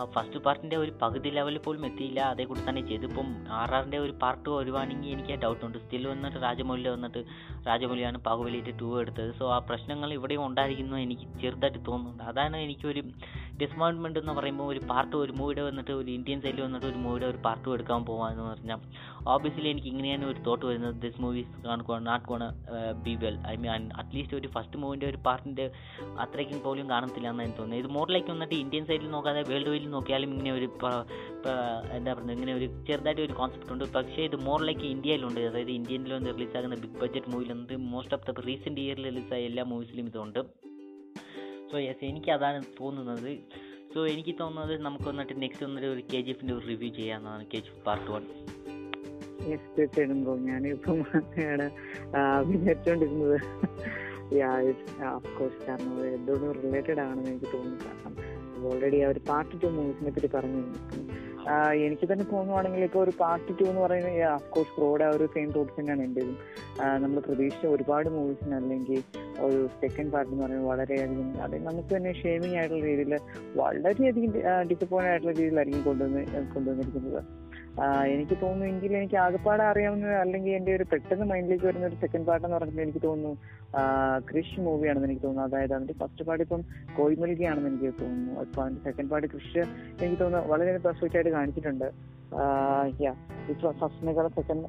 ഫസ്റ്റ് പാർട്ടിന്റെ ഒരു പകുതി ലെവലിൽ പോലും എത്തിയില്ല. അതേ കൂടി തന്നെ ചെയ്തു. ഇപ്പം ആർ ആറിന്റെ ഒരു പാർട്ട് വരുവാണെങ്കിൽ എനിക്ക് ഡൗട്ട് ഉണ്ട്. സ്റ്റിൽ വന്നിട്ട് രാജമൗലി വന്നിട്ട് രാജമൗലിയാണ് പാകുബലിയിട്ട് ടൂ എടുത്തത്. സോ ആ പ്രശ്നങ്ങൾ ഇവിടെയും ഉണ്ടായിരിക്കുന്നു എനിക്ക് ചെറുതായിട്ട് തോന്നുന്നുണ്ട്. അതാണ് എനിക്കൊരു ഡിസപ്പോയിൻമെന്റ് എന്ന് പറയുമ്പോൾ ഒരു പാർട്ട് ഒരു മൂവിയുടെ വന്നിട്ട് ഒരു ഇന്ത്യൻ സൈഡിൽ വന്നിട്ട് ഒരു മൂവിയുടെ ഒരു പാർട്ട് എടുക്കാൻ പോകാമെന്ന് പറഞ്ഞാൽ ഓബിയസ്ലി എനിക്ക് ഇങ്ങനെയാണ് ഒരു തോട്ട് വരുന്നത്. This movies not gonna be well I mean at least ഒരു ഫസ്റ്റ് മൂവിന്റെ ഒരു പാർട്ടിന്റെ അത്രയ്ക്കും പോലും കാണത്തില്ല എന്ന് എനിക്ക് തോന്നുന്നത്. ഇത് മോറിലേക്ക് വന്നിട്ട് ഇന്ത്യൻ സൈഡിൽ നോക്കാതെ വേൾഡ് വൈഡിൽ നോക്കിയാലും ഇങ്ങനെ ഒരു എന്താ പറയുക ഇങ്ങനെ ഒരു ചെറുതായിട്ട് ഒരു കോൺസെപ്റ്റ് ഉണ്ട്. പക്ഷേ ഇത് മോർ ലൈക്ക് ഇന്ത്യയിലുണ്ട്. അതായത് ഇന്ത്യയിൽ വന്ന് റിലീസാകുന്ന ബിഗ് ബഡ്ജറ്റ് വന്നിട്ട് മോസ്റ്റ് ഓഫ് ദ റീസെന്റ് ഇയറിൽ റിലീസായ എല്ലാ മൂവീസിലും ഇതുണ്ട്. സോ യെസ് എനിക്ക് അതാണ് തോന്നുന്നത്. സോ എനിക്ക് തോന്നുന്നത് നമുക്ക് വന്നിട്ട് നെക്സ്റ്റ് വന്നിട്ട് ഒരു കെ ജി എഫിന്റെ ഒരു റിവ്യൂ ചെയ്യാമെന്നാണ് K G F part one തീർച്ചയായിട്ടും ഞാനിപ്പം ആണ് വിചാരിച്ചുകൊണ്ടിരുന്നത് ഓഫ്കോഴ്സ് കാരണം എന്തോടും റിലേറ്റഡ് ആണെന്ന് എനിക്ക് തോന്നുന്നു. കാരണം ഓൾറെഡി അവർ പാർട്ട് ടു മൂവീസിനെ പറ്റി പറഞ്ഞു എനിക്ക് തന്നെ തോന്നുവാണെങ്കിൽ ഇപ്പോൾ ഒരു പാർട്ട് ടു എന്ന് പറയുന്നത് അഫ്കോഴ്സ് ബ്രോയുടെ ആ ഒരു സെയിം തോട്ട്സ് തന്നെയാണ് എന്റെതും നമ്മൾ പ്രതീക്ഷിച്ച ഒരുപാട് മൂവീസിന് അല്ലെങ്കിൽ ഒരു സെക്കൻഡ് പാർട്ട് എന്ന് പറയുന്നത് വളരെയധികം. അത് നമുക്ക് തന്നെ ഷേമിങ് ആയിട്ടുള്ള രീതിയിൽ വളരെയധികം ഡിസപ്പോയിന്റ് ആയിട്ടുള്ള രീതിയിലായിരിക്കും കൊണ്ടുവന്ന് കൊണ്ടുവന്നിരിക്കുന്നത്. എനിക്ക് തോന്നുന്നു എങ്കിൽ എനിക്ക് ആകെപ്പാടെ അറിയാവുന്ന അല്ലെങ്കിൽ എന്റെ ഒരു പെട്ടെന്ന് മൈൻഡിലേക്ക് വരുന്ന ഒരു സെക്കൻഡ് പാർട്ട് എന്ന് പറഞ്ഞാൽ എനിക്ക് തോന്നുന്നു ക്രിഷ് മൂവിയാണെന്ന് എനിക്ക് തോന്നുന്നു. അതായത് അതിന്റെ ഫസ്റ്റ് പാർട്ട് ഇപ്പം കോയിമൽകിയാണെന്ന് എനിക്ക് തോന്നുന്നു. അപ്പൊ അതിന്റെ സെക്കൻഡ് പാർട്ട് ക്രിഷ് എനിക്ക് തോന്നുന്നു വളരെ പെർഫെക്റ്റ് ആയിട്ട് കാണിച്ചിട്ടുണ്ട്. ഫസ്റ്റിനേക്കാളും സെക്കൻഡ്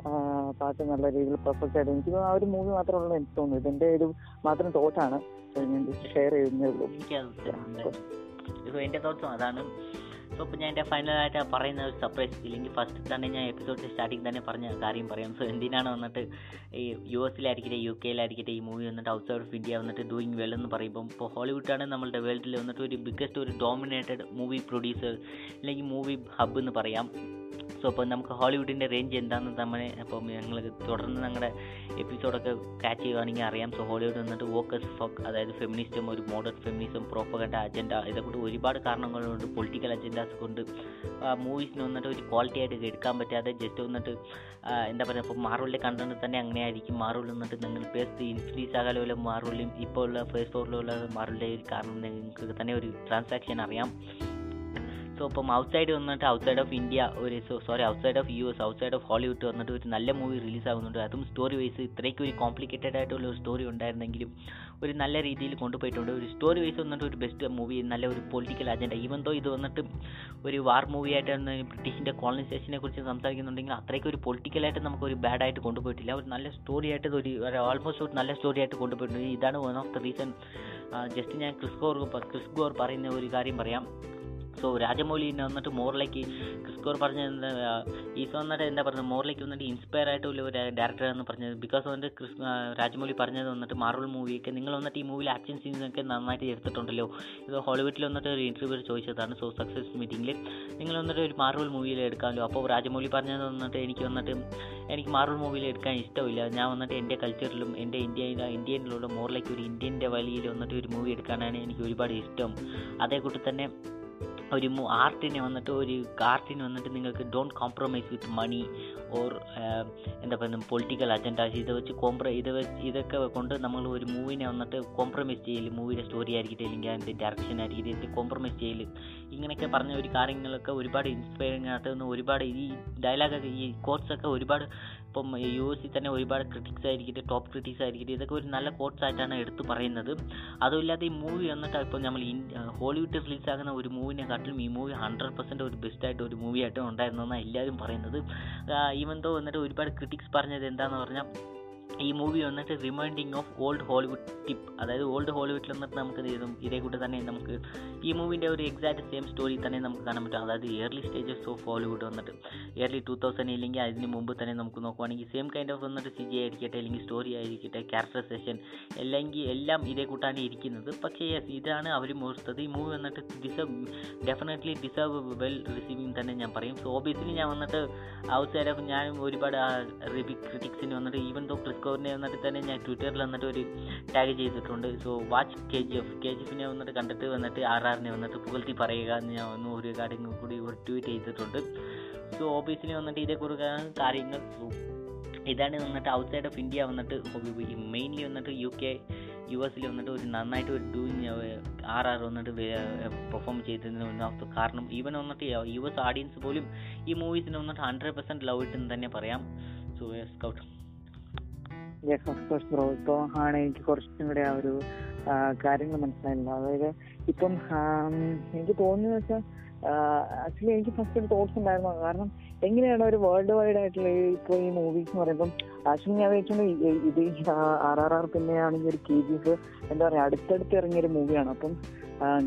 പാർട്ട് നല്ല രീതിയിൽ പെർഫെക്റ്റ് ആയിട്ട് എനിക്ക് തോന്നുന്നു ആ ഒരു മൂവി മാത്രമേ ഉള്ളൂ എനിക്ക് തോന്നുന്നു ഇതിന്റെ ഒരു മാത്രം തോട്ടാണ് ഞാൻ ഷെയർ ചെയ്യുന്നേ ഉള്ളൂ. സോ എന്റെ തോട്ട്സും അതാണ്. സോ അപ്പോൾ ഞാൻ എന്റെ ഫൈനലായിട്ട് പറയുന്ന ഒരു സർപ്രൈസ് ഇല്ലെങ്കിൽ ഫസ്റ്റ് തന്നെ ഞാൻ എപ്പിസോഡ് സ്റ്റാർട്ടിങ് തന്നെ പറഞ്ഞ കാര്യം പറയാം. സോ എന്തിനാണ് വന്നിട്ട് ഈ യു എസിലായിരിക്കട്ടെ യു കെയിലായിരിക്കട്ടെ ഈ മൂവി വന്നിട്ട് ഔട്ട്സൈഡ് ഓഫ് ഇന്ത്യ വന്നിട്ട് ഡൂയിങ് വെൽ എന്ന് പറയുമ്പോൾ ഇപ്പോൾ ഹോളിവുഡാണ് നമ്മളുടെ വേൾഡിൽ വന്നിട്ട് ഒരു ബിഗ്ഗസ്റ്റ് ഒരു ഡോമിനേറ്റഡ് മൂവി പ്രൊഡ്യൂസർ അല്ലെങ്കിൽ മൂവി ഹബ്ബ് എന്ന് പറയാം. സോ അപ്പോൾ നമുക്ക് ഹോളിവുഡിന്റെ റേഞ്ച് എന്താണെന്ന് നമ്മൾ അപ്പം ഞങ്ങൾ തുടർന്ന് ഞങ്ങളുടെ എപ്പിസോഡൊക്കെ കാച്ച് ചെയ്യുകയാണെങ്കിൽ അറിയാം. സോ ഹോളിവുഡ് വന്നിട്ട് വോക്കസ് ഫോക്ക് അതായത് ഫെമിനിസ്റ്റും ഒരു മോഡേൺ ഫെമിനിസം പ്രോപ്പഗണ്ട അജണ്ട ഇതൊക്കെ ഒരുപാട് കാരണങ്ങളുണ്ട്. പൊളിറ്റിക്കൽ അജണ്ടാസ് കൊണ്ട് മൂവീസിന് വന്നിട്ട് ഒരു ക്വാളിറ്റി ആയിട്ട് എടുക്കാൻ പറ്റാതെ ജസ്റ്റ് വന്നിട്ട് എന്താ പറയുക ഇപ്പോൾ മാറുള്ളിലെ കണ്ടന്റ് തന്നെ അങ്ങനെ ആയിരിക്കും മാർവൽ വന്നിട്ട് നിങ്ങൾ പേസ്റ്റ് ഇൻഫ്ലീസ് ആകാലുള്ള മാറുള്ളിയും ഇപ്പോൾ ഉള്ള ഫേസ് ഫോറിലുള്ള ഒരു കാരണം നിങ്ങൾക്ക് തന്നെ ഒരു ട്രാൻസാക്ഷൻ അറിയാം. സോ ഇപ്പം ഔട്ട്സൈഡ് വന്നിട്ട് ഔട്ട്സൈഡ് ഓഫ് ഇന്ത്യ ഒരു sorry outside of U S outside of Hollywood വന്നിട്ട് ഒരു നല്ല മൂവി റിലീസ് ആകുന്നുണ്ട് അതും സ്റ്റോറി വൈസ് ഇത്രയ്ക്ക് ഒരു കോംപ്ലിക്കേറ്റഡ് ആയിട്ടുള്ള ഒരു സ്റ്റോറി ഉണ്ടായിരുന്നെങ്കിലും ഒരു നല്ല രീതിയിൽ കൊണ്ടുപോയിട്ടുണ്ട്. ഒരു സ്റ്റോറി വൈസ് വന്നിട്ട് ഒരു ബെസ്റ്റ് മൂവി നല്ല ഒരു പൊളിറ്റിക്കൽ അജണ്ട ഈവൻ ദോ ഇത് വന്നിട്ട് ഒരു വാർ മൂവി ആയിട്ടാണ് ബ്രിട്ടീഷിന്റെ കോളനൈസേഷനെ കുറിച്ച് സംസാരിക്കുന്നുണ്ടെങ്കിൽ അത്രയ്ക്ക് ഒരു പൊളിറ്റിക്കലായിട്ട് നമുക്ക് ഒരു ബാഡ് ആയിട്ട് കൊണ്ടുപോയിട്ടില്ല. ഒരു നല്ല സ്റ്റോറി ആയിട്ട് ഒരു ഓൾമോസ്റ്റ് ഒരു നല്ല സ്റ്റോറി ആയിട്ട് കൊണ്ടുപോയിട്ടുണ്ട്. ഇതാണ് one of the reason just ഞാൻ ക്രിസ് ഗോർ ക്രിസ് ഗോർ പറയുന്ന ഒരു കാര്യം പറയാം. സോ രാജമൗലിനെ വന്നിട്ട് മോറിലേക്ക് ക്രിസ്കോർ പറഞ്ഞ ഈസോ വന്നിട്ട് എന്താ പറഞ്ഞത്? മോറിലേക്ക് വന്നിട്ട് ഇൻസ്പയർ ആയിട്ടുള്ള ഒരു ഡയറക്ടറാണെന്ന് പറഞ്ഞത്. ബിക്കോസ് വന്നിട്ട് ക്രിസ് രാജമൗലി പറഞ്ഞത് വന്നിട്ട് മാർവൽ മൂവിയൊക്കെ നിങ്ങൾ വന്നിട്ട് ഈ മൂവിയിൽ ആക്ഷൻ സീൻസൊക്കെ നന്നായിട്ട് എടുത്തിട്ടുണ്ടല്ലോ. ഇത് ഹോളിവുഡിൽ വന്നിട്ട് ഒരു ഇന്റർവ്യൂ ചോദിച്ചതാണ്. സോ സക്സസ് മീറ്റിംഗിൽ നിങ്ങൾ വന്നിട്ട് ഒരു മാർവൽ മൂവിയിൽ എടുക്കാമല്ലോ. അപ്പോൾ രാജമൗലി പറഞ്ഞത് വന്നിട്ട് എനിക്ക് വന്നിട്ട് എനിക്ക് മാർവൽ മൂവിയിൽ എടുക്കാൻ ഇഷ്ടമില്ല. ഞാൻ വന്നിട്ട് എന്റെ കൾച്ചറിലും എന്റെ ഇന്ത്യ ഇന്ത്യയിലുള്ള മോറിലേക്ക് ഒരു ഇന്ത്യന്റെ വലിയിൽ വന്നിട്ട് ഒരു മൂവി എടുക്കാനാണ് എനിക്ക് ഒരുപാട് ഇഷ്ടം. അതേ കൂട്ടി തന്നെ ഒരു ആർട്ടിനെ വന്നിട്ട് ഒരു ആർട്ടിന് വന്നിട്ട് നിങ്ങൾക്ക് don't compromise with money or എന്താ പറയുക പൊളിറ്റിക്കൽ അജണ്ട ഇത് വെച്ച് കോംപ്ര ഇത് വെച്ച് ഇതൊക്കെ കൊണ്ട് നമ്മൾ ഒരു മൂവിനെ വന്നിട്ട് കോംപ്രമൈസ് ചെയ്യൽ മൂവിയുടെ സ്റ്റോറി ആയിരിക്കട്ടെ അല്ലെങ്കിൽ അതിന്റെ ഡയറക്ഷൻ ആയിരിക്കട്ടെ കോംപ്രമൈസ് ചെയ്യൽ. ഇങ്ങനെയൊക്കെ പറഞ്ഞ ഒരു കാര്യങ്ങളൊക്കെ ഒരുപാട് ഇൻസ്പയറിംഗ് ആയിട്ട് ഒരുപാട് ഈ ഡയലോഗൊക്കെ ഈ കോട്ട്സൊക്കെ ഒരുപാട് ഇപ്പം യു എസിൽ തന്നെ ഒരുപാട് ക്രിറ്റിക്സ് ആയിരിക്കട്ടെ ടോപ്പ് ക്രിറ്റിക്സ് ആയിരിക്കട്ടെ ഇതൊക്കെ ഒരു നല്ല കോട്ട്സ് ആയിട്ടാണ് എടുത്ത് പറയുന്നത്. അതുമില്ലാതെ ഈ മൂവി വന്നിട്ട് ഇപ്പം നമ്മൾ ഹോളിവുഡ് റിലീസ് ആകുന്ന ഒരു മൂവിനെക്കാട്ടിലും ഈ മൂവി ഹൺഡ്രഡ് പെർസെന്റ് ഒരു ബെസ്റ്റ് ആയിട്ട് ഒരു മൂവി ആയിട്ട് ഉണ്ടായിരുന്നെന്നാണ് എല്ലാവരും പറയുന്നത്. ഈവൻ തോ വന്നിട്ട് ഒരുപാട് ക്രിറ്റിക്സ് പറഞ്ഞത് എന്താണെന്ന് പറഞ്ഞാൽ ഈ മൂവി വന്നിട്ട് reminding of old Hollywood tip അതായത് ഓൾഡ് ഹോളിവുഡിൽ വന്നിട്ട് നമുക്ക് ഇത് ചെയ്തും ഇതേ കൂട്ട് തന്നെ നമുക്ക് ഈ മൂവിന്റെ ഒരു എക്സാക്ട് സെയിം സ്റ്റോറി തന്നെ നമുക്ക് കാണാൻ പറ്റും. അതായത് ഇയർലി സ്റ്റേജസ് ഓഫ് ഹോളിവുഡ് വന്നിട്ട്. ഇയർലി ടൂ തൗസൻഡ് ഇല്ലെങ്കിൽ അതിന് മുമ്പ് തന്നെ നമുക്ക് നോക്കുവാണെങ്കിൽ സെയിം കൈൻഡ് ഓഫ് വന്നിട്ട് സി ജി ആയിരിക്കട്ടെ അല്ലെങ്കിൽ സ്റ്റോറി ആയിരിക്കട്ടെ ക്യാരക്ടറൈസേഷൻ അല്ലെങ്കിൽ എല്ലാം ഇതേ കൂട്ടാണ് ഇരിക്കുന്നത്. പക്ഷേ യെസ് ഇതാണ് അവർ മുഹൂർത്തത് ഈ മൂവി വന്നിട്ട് deserve definitely deserve well receiving തന്നെ ഞാൻ പറയും. സോ ഓബിയസ്ലി ഞാൻ വന്നിട്ട് ഔട്ട് സൈഡ് ഓഫ് ഞാൻ ഒരുപാട് ക്രിറ്റിക്സിന് വന്നിട്ട് ഈവൻ ദോ ക്രിസ്കോറിനെ വന്നിട്ട് തന്നെ ഞാൻ ട്വിറ്ററിൽ വന്നിട്ട് ഒരു ടാഗ് ചെയ്തിട്ടുണ്ട്. So watch K G F K G എഫിനെ വന്നിട്ട് കണ്ടിട്ട് വന്നിട്ട് ആർ ആറിനെ വന്നിട്ട് പുകഴ്ത്തി പറയുക എന്ന് ഞാൻ ഒന്ന് ഒരു കാര്യങ്ങൾ കൂടി ഒരു ട്വീറ്റ് ചെയ്തിട്ടുണ്ട്. സോ ഓഫീസിനെ വന്നിട്ട് ഇതേക്കുറിച്ചാണ് കാര്യങ്ങൾ. ഇതാണ് വന്നിട്ട് ഔട്ട്സൈഡ് ഓഫ് ഇന്ത്യ വന്നിട്ട് മെയിൻലി വന്നിട്ട് യു കെ യു എസിൽ വന്നിട്ട് ഒരു നന്നായിട്ട് ഒരു ഡൂയിങ് ആർ ആർ വന്നിട്ട് പെർഫോം ചെയ്തതിന് ഒന്നാമത്തെ കാരണം ഈവൻ വന്നിട്ട് യു എസ് ഓഡിയൻസ് പോലും ഈ മൂവീസിന് വന്നിട്ട് ഹൺഡ്രഡ് പെർസെന്റ് ലവ് ഇട്ടെന്ന് തന്നെ പറയാം. So scout yes of bro ഇപ്പോ ആണ് എനിക്ക് കുറച്ചും കൂടെ ആ ഒരു കാര്യങ്ങൾ മനസ്സിലായില്ല. അതായത് ഇപ്പം എനിക്ക് തോന്നുന്നത് വെച്ചാൽ ആക്ച്വലി എനിക്ക് ഫസ്റ്റ് ഒരു തോട്ട്സ് ഉണ്ടായിരുന്നു. കാരണം എങ്ങനെയാണ് ഒരു വേൾഡ് വൈഡ് ആയിട്ടുള്ള ഈ ഇപ്പോൾ ഈ മൂവീസ് എന്ന് പറയുമ്പം ആക്ച്വലി ഞാൻ വെച്ചിട്ടുണ്ട് ഇത് ആർ ആർ ആർ പിന്നെ ആണെങ്കിൽ ഒരു കെ ജി എഫ് എന്താ പറയുക അടുത്തടുത്ത് ഇറങ്ങിയ ഒരു മൂവിയാണ് അപ്പം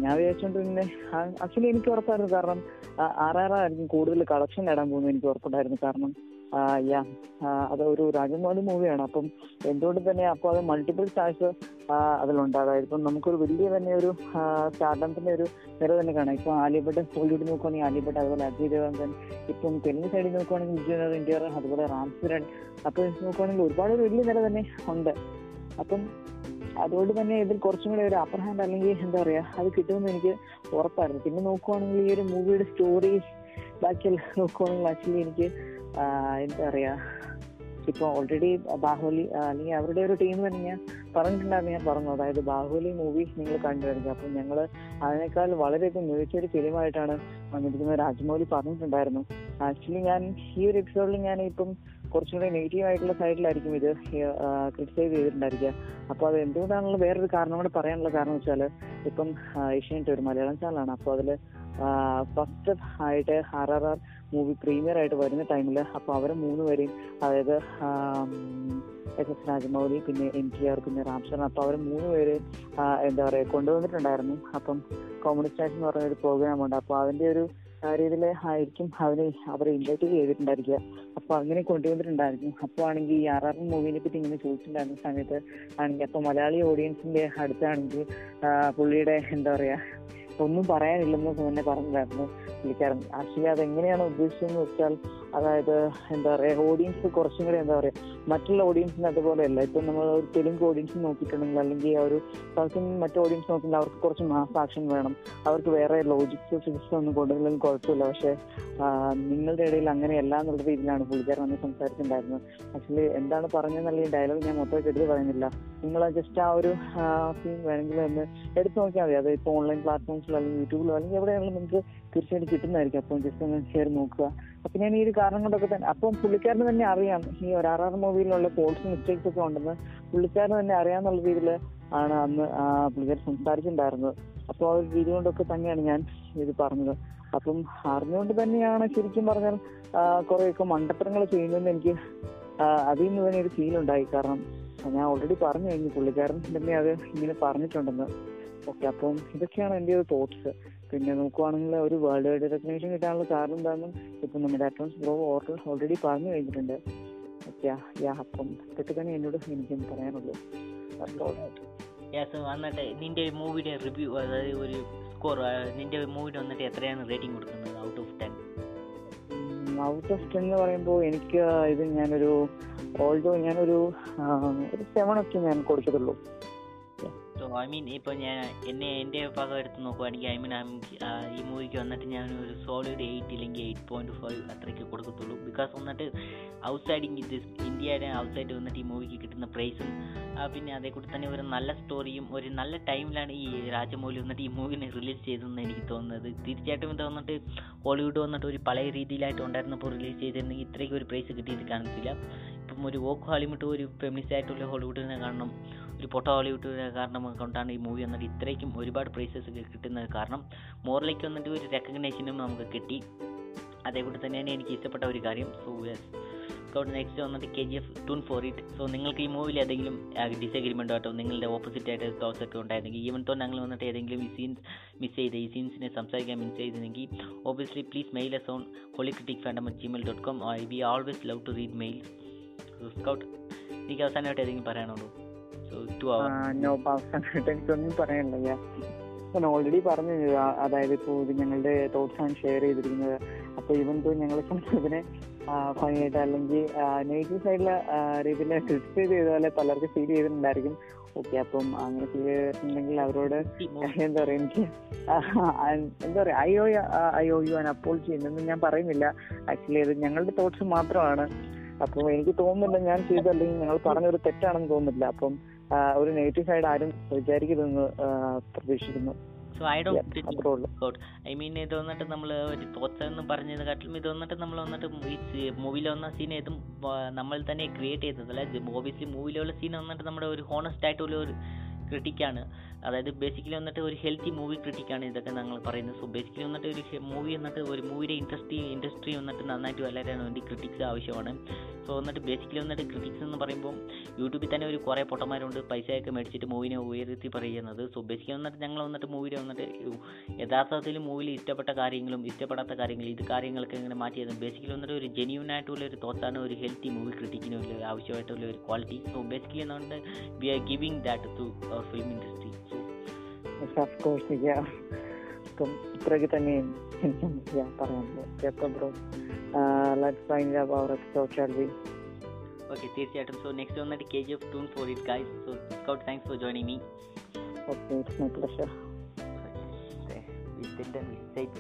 ഞാൻ വിചാരിച്ചോണ്ട് പിന്നെ ആക്ച്വലി എനിക്ക് ഉറപ്പായിരുന്നു. കാരണം ആർ ആർ ആയിരിക്കും കൂടുതൽ കളക്ഷൻ നേടാൻ പോകുന്നത് എനിക്ക് ഉറപ്പുണ്ടായിരുന്നു. കാരണം യാ അത് ഒരു മൂവിയാണ്. അപ്പം എന്തുകൊണ്ട് തന്നെ അപ്പോൾ അത് മൾട്ടിപ്പിൾ സ്റ്റാർസ് അതിലുണ്ട് അതായത് ഇപ്പം നമുക്കൊരു വലിയ തന്നെ ഒരു സ്റ്റാർഡത്തിന്റെ ഒരു നിര തന്നെ കാണാം. ഇപ്പം ആലിയഭട്ട് ഹോളിവുഡ് നോക്കുവാണെങ്കിൽ ആലിയഭട്ട് അതുപോലെ അജയ് ദേവഗൻ ഇപ്പം തെലുങ്ക് സൈഡിൽ നോക്കുവാണെങ്കിൽ വിജയ് ഇന്ത്യർ അതുപോലെ റാംസുരൻ അപ്പോൾ നോക്കുവാണെങ്കിൽ ഒരുപാട് ഒരു വലിയ നിര തന്നെ ഉണ്ട്. അപ്പം അതുകൊണ്ട് തന്നെ ഇതിൽ കുറച്ചും കൂടെ ഒരു അപ്പർ ഹാൻഡ് അല്ലെങ്കിൽ എന്താ പറയാ അത് കിട്ടുമെന്ന് എനിക്ക് ഉറപ്പായിരുന്നു. പിന്നെ നോക്കുവാണെങ്കിൽ ഈ ഒരു മൂവിയുടെ സ്റ്റോറി ബാക്കിയെല്ലാം നോക്കുവാണെങ്കിൽ ആക്ച്വലി എനിക്ക് എന്താ പറയാ ഇപ്പൊ ഓൾറെഡി ബാഹുബലി അല്ലെങ്കിൽ അവരുടെ ഒരു ടീം തന്നെ ഞാൻ പറഞ്ഞിട്ടുണ്ടായിരുന്നു ഞാൻ പറഞ്ഞു. അതായത് ബാഹുബലി മൂവി നിങ്ങൾ കണ്ടുവരുന്നത് അപ്പം ഞങ്ങൾ അതിനേക്കാൾ വളരെയധികം മികച്ച ഒരു ഫിലിമായിട്ടാണ് വന്നിരിക്കുന്നത്. രാജ്മൗലി പറഞ്ഞിട്ടുണ്ടായിരുന്നു. ആക്ച്വലി ഞാൻ ഈ ഒരു എപ്പിസോഡിൽ ഞാൻ ഇപ്പം കുറച്ചും കൂടെ നെഗറ്റീവ് ആയിട്ടുള്ള സൈഡിലായിരിക്കും ഇത് ക്രിറ്റിസൈസ് ചെയ്തിട്ടുണ്ടായിരിക്കുക. അപ്പോൾ അത് എന്തുകൊണ്ടാണുള്ള വേറൊരു കാരണം കൂടെ പറയാനുള്ള കാരണം വെച്ചാൽ ഇപ്പം ഏഷ്യാനെറ്റ് ഒരു മലയാളം ചാനലാണ് അപ്പോൾ അതിൽ ഫസ്റ്റ് ആയിട്ട് R R R movie premiere ആയിട്ട് വരുന്ന ടൈമിൽ അപ്പോൾ അവരെ മൂന്ന് പേരെയും അതായത് എസ് എസ് രാജമൗലി പിന്നെ എം ടി ആർ പിന്നെ രാംചരൺ അപ്പോൾ അവർ മൂന്ന് പേര് എന്താ പറയുക കൊണ്ടുവന്നിട്ടുണ്ടായിരുന്നു. അപ്പം കോമഡി സ്റ്റാഷ് എന്ന് പറഞ്ഞ ഒരു പ്രോഗ്രാം ഉണ്ട്. അപ്പോൾ അതിന്റെ ഒരു രീതിയിൽ ആയിരിക്കും അവരെ അവരെ ഇൻവൈറ്റ് ചെയ്തിട്ടുണ്ടായിരിക്കുക. അപ്പോൾ അങ്ങനെ കൊണ്ടുവന്നിട്ടുണ്ടായിരുന്നു. അപ്പോൾ ആണെങ്കിൽ ഈ ആർ ആർ മൂവിനെ പറ്റി ഇങ്ങനെ ചോദിച്ചിട്ടുണ്ടായിരുന്ന സമയത്ത്. ആണെങ്കിൽ അപ്പോൾ മലയാളി ഓഡിയൻസിന്റെ അടുത്താണെങ്കിൽ പുള്ളിയുടെ എന്താ പറയാ ഒന്നും പറയാനില്ലെന്ന് തന്നെ പറഞ്ഞിട്ടായിരുന്നു പുള്ളിക്കാരൻ. ആക്ച്വലി അത് എങ്ങനെയാണ് ഉദ്ദേശിച്ചതെന്ന് വെച്ചാൽ അതായത് എന്താ പറയാ ഓഡിയൻസ് കുറച്ചും കൂടെ എന്താ പറയാ മറ്റുള്ള ഓഡിയൻസിന് അതുപോലെയല്ല. ഇപ്പം നമ്മൾ ഒരു തെലുങ്ക് ഓഡിയൻസ് നോക്കിയിട്ടുണ്ടെങ്കിൽ അല്ലെങ്കിൽ ആ ഒരു സൗത്ത് മറ്റു ഓഡിയൻസ് നോക്കുമ്പോൾ അവർക്ക് കുറച്ച് മാസ് ആക്ഷൻ വേണം. അവർക്ക് വേറെ ലോജിക്സ് ഫിസിക്സ് ഒന്നും കൊണ്ടുവന്നില്ലെങ്കിൽ കുഴപ്പമില്ല. പക്ഷേ നിങ്ങളുടെ ഇടയിൽ അങ്ങനെയല്ല എന്നുള്ള രീതിയിലാണ് പുള്ളിക്കാരൻ വന്ന് സംസാരിച്ചിട്ടുണ്ടായിരുന്നത്. ആക്ച്വലി എന്താണ് പറഞ്ഞതെന്നുള്ള ഈ ഡയലോഗ് ഞാൻ മൊത്തമായിട്ട് എടുത്ത് പറയുന്നില്ല. നിങ്ങൾ ജസ്റ്റ് ആ ഒരു സീൻ വേണമെങ്കിൽ ഒന്ന് എടുത്ത് നോക്കിയാൽ മതി. അത് ഇപ്പോൾ ഓൺലൈൻ പ്ലാറ്റ്ഫോംസിലോ അല്ലെങ്കിൽ യൂട്യൂബിലോ അല്ലെങ്കിൽ എവിടെയാണെങ്കിലും നിങ്ങൾക്ക് തീർച്ചയായിട്ടും കിട്ടുന്നതായിരിക്കും. അപ്പം ജസ്റ്റ് ഒന്ന് ഷെയർ നോക്കുക. അപ്പൊ ഞാൻ ഈ ഒരു കാരണം കൊണ്ടൊക്കെ തന്നെ അപ്പം പുള്ളിക്കാരന് തന്നെ അറിയാം. ഈ ഒരു ആർ മൂവിയിലുള്ള കോൾസ് മിസ്റ്റേക്സ് ഒക്കെ ഉണ്ടെന്ന്. പുള്ളിക്കാരന് തന്നെ അറിയാന്നുള്ള രീതിയിൽ ആണ് അന്ന് പുള്ളിക്കാരൻ സംസാരിച്ചിട്ടുണ്ടായിരുന്നത്. അപ്പോൾ ആ ഒരു രീതി കൊണ്ടൊക്കെ തന്നെയാണ് ഞാൻ ഇത് പറഞ്ഞത്. അപ്പം അറിഞ്ഞുകൊണ്ട് തന്നെയാണ് ശരിക്കും പറഞ്ഞാൽ കുറേയൊക്കെ മണ്ടത്തരങ്ങൾ ചെയ്യുന്നതെന്ന് എനിക്ക് അതിൽ നിന്ന് തന്നെ ഒരു ഫീൽ ഉണ്ടായി. കാരണം ഞാൻ ഓൾറെഡി പറഞ്ഞു കഴിഞ്ഞു പുള്ളിക്കാരൻ തന്നെ അത് ഇങ്ങനെ പറഞ്ഞിട്ടുണ്ടെന്ന്. ഓക്കെ അപ്പം ഇതൊക്കെയാണ് എന്റെ ഒരു തോട്ട്സ് പിന്നെ നോക്കുവാണെങ്കിൽ ഒരു വേൾഡ് വൈഡ് റെക്കഗ്നേഷൻ കിട്ടാനുള്ള കാരണം എന്താണെന്നും ഇപ്പം നമ്മുടെ അറ്റോൺസ് ബ്രോ ഓർഡർ ഓൾറെഡി പറഞ്ഞു കഴിഞ്ഞിട്ടുണ്ട്. ഓക്കെ യാ അപ്പം ഇതൊക്കെ തന്നെ എന്നോട് എനിക്കും പറയാനുള്ളൂ. വന്നിട്ട് നിന്റെ മൂവിയുടെ റിവ്യൂ അതായത് ഒരു സ്കോർ നിന്റെ മൂവിയുടെ വന്നിട്ട് എത്രയാണ് റേറ്റിംഗ് കൊടുക്കുന്നത് out of ten out of ten എന്ന് പറയുമ്പോൾ എനിക്ക് ഇത് ഞാനൊരു ഓൾഡോ ഞാനൊരു ഒരു സെവൻ ഒക്കെ ഞാൻ കൊടുത്തിട്ടുള്ളൂ. സോ ഐ മീൻ ഇപ്പോൾ ഞാൻ എന്നെ എന്റെ ഭാഗം എടുത്ത് നോക്കുവാണെങ്കിൽ ഐ മീൻ ഈ മൂവിക്ക് വന്നിട്ട് ഞാൻ ഒരു സോളിഡ് എയ്റ്റ് ഇല്ലെങ്കിൽ എയ്റ്റ് പോയിന്റ് ഫൈവ് അത്രയ്ക്ക് കൊടുക്കത്തുള്ളൂ. ബിക്കോസ് വന്നിട്ട് ഔട്ട്സൈഡ് ദിസ് ഇന്ത്യയുടെ ഔട്ട്സൈഡ് വന്നിട്ട് ഈ മൂവിക്ക് കിട്ടുന്ന പ്രൈസും പിന്നെ അതേക്കൂടി തന്നെ ഒരു നല്ല സ്റ്റോറിയും ഒരു നല്ല ടൈമിലാണ് ഈ രാജമൗലി വന്നിട്ട് ഈ മൂവിനെ റിലീസ് ചെയ്തതെന്ന് എനിക്ക് തോന്നുന്നത്. തീർച്ചയായിട്ടും ഇത് വന്നിട്ട് ഹോളിവുഡ് വന്നിട്ട് ഒരു പഴയ രീതിയിലായിട്ട് ഉണ്ടായിരുന്നപ്പോൾ റിലീസ് ചെയ്തിരുന്നെങ്കിൽ ഇത്രയ്ക്ക് ഒരു പ്രൈസ് കിട്ടിയിട്ട് കാണത്തില്ല ഇപ്പം ഒരു വോക്ക് ഹോളിവുഡ് ഒരു ഫെമിനിസ്റ്റ് ആയിട്ടുള്ള ഹോളിവുഡിനെ കാണണം ഒരു പൊട്ട ഹോളിവുഡിനെ കാരണം കൊണ്ടാണ് ഈ മൂവി വന്നിട്ട് ഇത്രയ്ക്കും ഒരുപാട് പ്രൈസസ് കിട്ടുന്നത് കാരണം മോറിലേക്ക് വന്നിട്ട് ഒരു റെക്കഗ്നേഷനും നമുക്ക് കിട്ടി. അതേപോലെ തന്നെയാണ് എനിക്ക് ഇഷ്ടപ്പെട്ട ഒരു കാര്യം. സോ യെസ് നെക്സ്റ്റ് വന്നിട്ട് K G F tune for it so നിങ്ങൾക്ക് ഈ മൂവിയിൽ ഏതെങ്കിലും ഡിസഗ്രിമെന്റ് ആയിട്ടോ നിങ്ങളുടെ ഓപ്പോസിറ്റ് ആയിട്ട് തോട്ട്സ് ഒക്കെ ഉണ്ടായിരുന്നെങ്കിൽ ഈവൻ തോ ഞങ്ങൾ വന്നിട്ട് ഏതെങ്കിലും ഈ സീൻസ് മിസ് ചെയ്ത് ഈ സീൻസിനെ സംസാരിക്കാൻ മിസ് ചെയ്തിരുന്നെങ്കിൽ obviously please mail us on holy critic fandom at Gmail dot com I've always love to read mail scout. എനിക്ക് അവസാനമായിട്ട് ഏതെങ്കിലും പറയാനുള്ളൂ? സോ ടു അവർ നോ അവസാനമായിട്ട് എനിക്കൊന്നും പറയാനില്ല. ഞാൻ ഓൾറെഡി പറഞ്ഞു അതായത് ഇപ്പോൾ ഇത് ഞങ്ങളുടെ തോട്ട്സ് ആണ് ഷെയർ ചെയ്തിരിക്കുന്നത്. അപ്പോൾ ഇവൻ തോ ഞങ്ങൾ ഇതിനെ ഭംഗിയായിട്ട് അല്ലെങ്കിൽ നെഗറ്റീവ് സൈഡിലെ രീതിയിൽ ക്രിറ്റിസൈസ് ചെയ്ത പോലെ പലർക്കും ഫീൽ ചെയ്തിട്ടുണ്ടായിരിക്കും. ഓക്കെ അപ്പം അങ്ങനെ ഫീൽ ചെയ്തിട്ടുണ്ടെങ്കിൽ അവരോട് എന്താ പറയാ എനിക്ക് എന്താ ആ, എന്താ പറയാ അയ്യോ അയ്യോ യു ആൻ അപ്പോൾ ചെയ്യുന്നതെന്ന് ഞാൻ പറയുന്നില്ല. ആക്ച്വലി ഇത് ഞങ്ങളുടെ തോട്ട്സ് മാത്രമാണ്. അപ്പോൾ എനിക്ക് തോന്നുന്നില്ല ഞാൻ ചെയ്ത അല്ലെങ്കിൽ ഞങ്ങൾ പറഞ്ഞൊരു തെറ്റാണെന്ന് തോന്നുന്നില്ല. അപ്പം ഒരു നെഗറ്റീവ് സൈഡ് ആരും വിചാരിക്കരുതെന്ന് പ്രതീക്ഷിക്കുന്നു. സോ ഐ ഡോണ്ട് ഉള്ളൂ. ഐ മീൻ ഇത് വന്നിട്ട് നമ്മൾ ഒരു തോട്ട്സ് എന്ന് പറഞ്ഞതിനെക്കാട്ടിലും ഇത് വന്നിട്ട് നമ്മൾ വന്നിട്ട് ഈ മൂവിയിൽ വന്ന സീൻ ഏതും നമ്മൾ തന്നെ ക്രിയേറ്റ് ചെയ്തതല്ല? ഓബിയസ്ലി മൂവിയിലുള്ള സീൻ വന്നിട്ട് നമ്മുടെ ഒരു ഹോണസ്റ്റ് ആയിട്ടുള്ള ഒരു ക്രിട്ടിക്കാണ് അതായത് ബേസിക്കലി വന്നിട്ട് ഒരു ഹെൽത്തി മൂവി ക്രിട്ടിക്കാണ് ഇതൊക്കെ ഞങ്ങൾ പറയുന്നത്. സോ ബേസിക്കലി വന്നിട്ട് ഒരു മൂവി വന്നിട്ട് ഒരു മൂവിയുടെ ഇൻഡസ്ട്രി ഇൻഡസ്ട്രി വന്നിട്ട് നന്നായിട്ട് വളരാൻ വേണ്ടി ക്രിട്ടിക്സ് ആവശ്യമാണ്. സോ വന്നിട്ട് ബേസിക്കലി വന്നിട്ട് ക്രിട്ടിക്സ് എന്ന് പറയുമ്പോൾ യൂട്യൂബിൽ തന്നെ ഒരു കുറേ പൊട്ടന്മാരുണ്ട്. പൈസയൊക്കെ മേടിച്ചിട്ട് മൂവിനെ ഉയർത്തി പറയുന്നത്. സോ ബേസിക്കലി വന്നിട്ട് ഞങ്ങൾ വന്നിട്ട് മൂവിയിൽ വന്നിട്ട് യഥാർത്ഥത്തിൽ മൂവിയിൽ ഇഷ്ടപ്പെട്ട കാര്യങ്ങളും ഇഷ്ടപ്പെടാത്ത കാര്യങ്ങളും ഇത് കാര്യങ്ങളൊക്കെ ഇങ്ങനെ മാറ്റിയത് ബേസിക്കലി വന്നിട്ട് ഒരു ജെന്യൂൻ ആയിട്ടുള്ള ഒരു തോട്ടാണ് ഒരു ഹെൽത്തി മൂവി ക്രിട്ടിക്കിന് ഒരു ആവശ്യമായിട്ടുള്ള ഒരു ക്വാളിറ്റി സോ ബേസിക്കലി എന്നുകൊണ്ട് we are giving that to our film industry of course അപ്പം ഇത്രയൊക്കെ തന്നെയും എനിക്ക് yeah, പറയാനുള്ളത് അപ്പം bro let's find our shall be okay തീർച്ചയായിട്ടും. സോ നെക്സ്റ്റ് വന്നിട്ട് K G F tune for it guys so scout thanks for joining me okay it's my pleasure ഇതിന്റെ mistake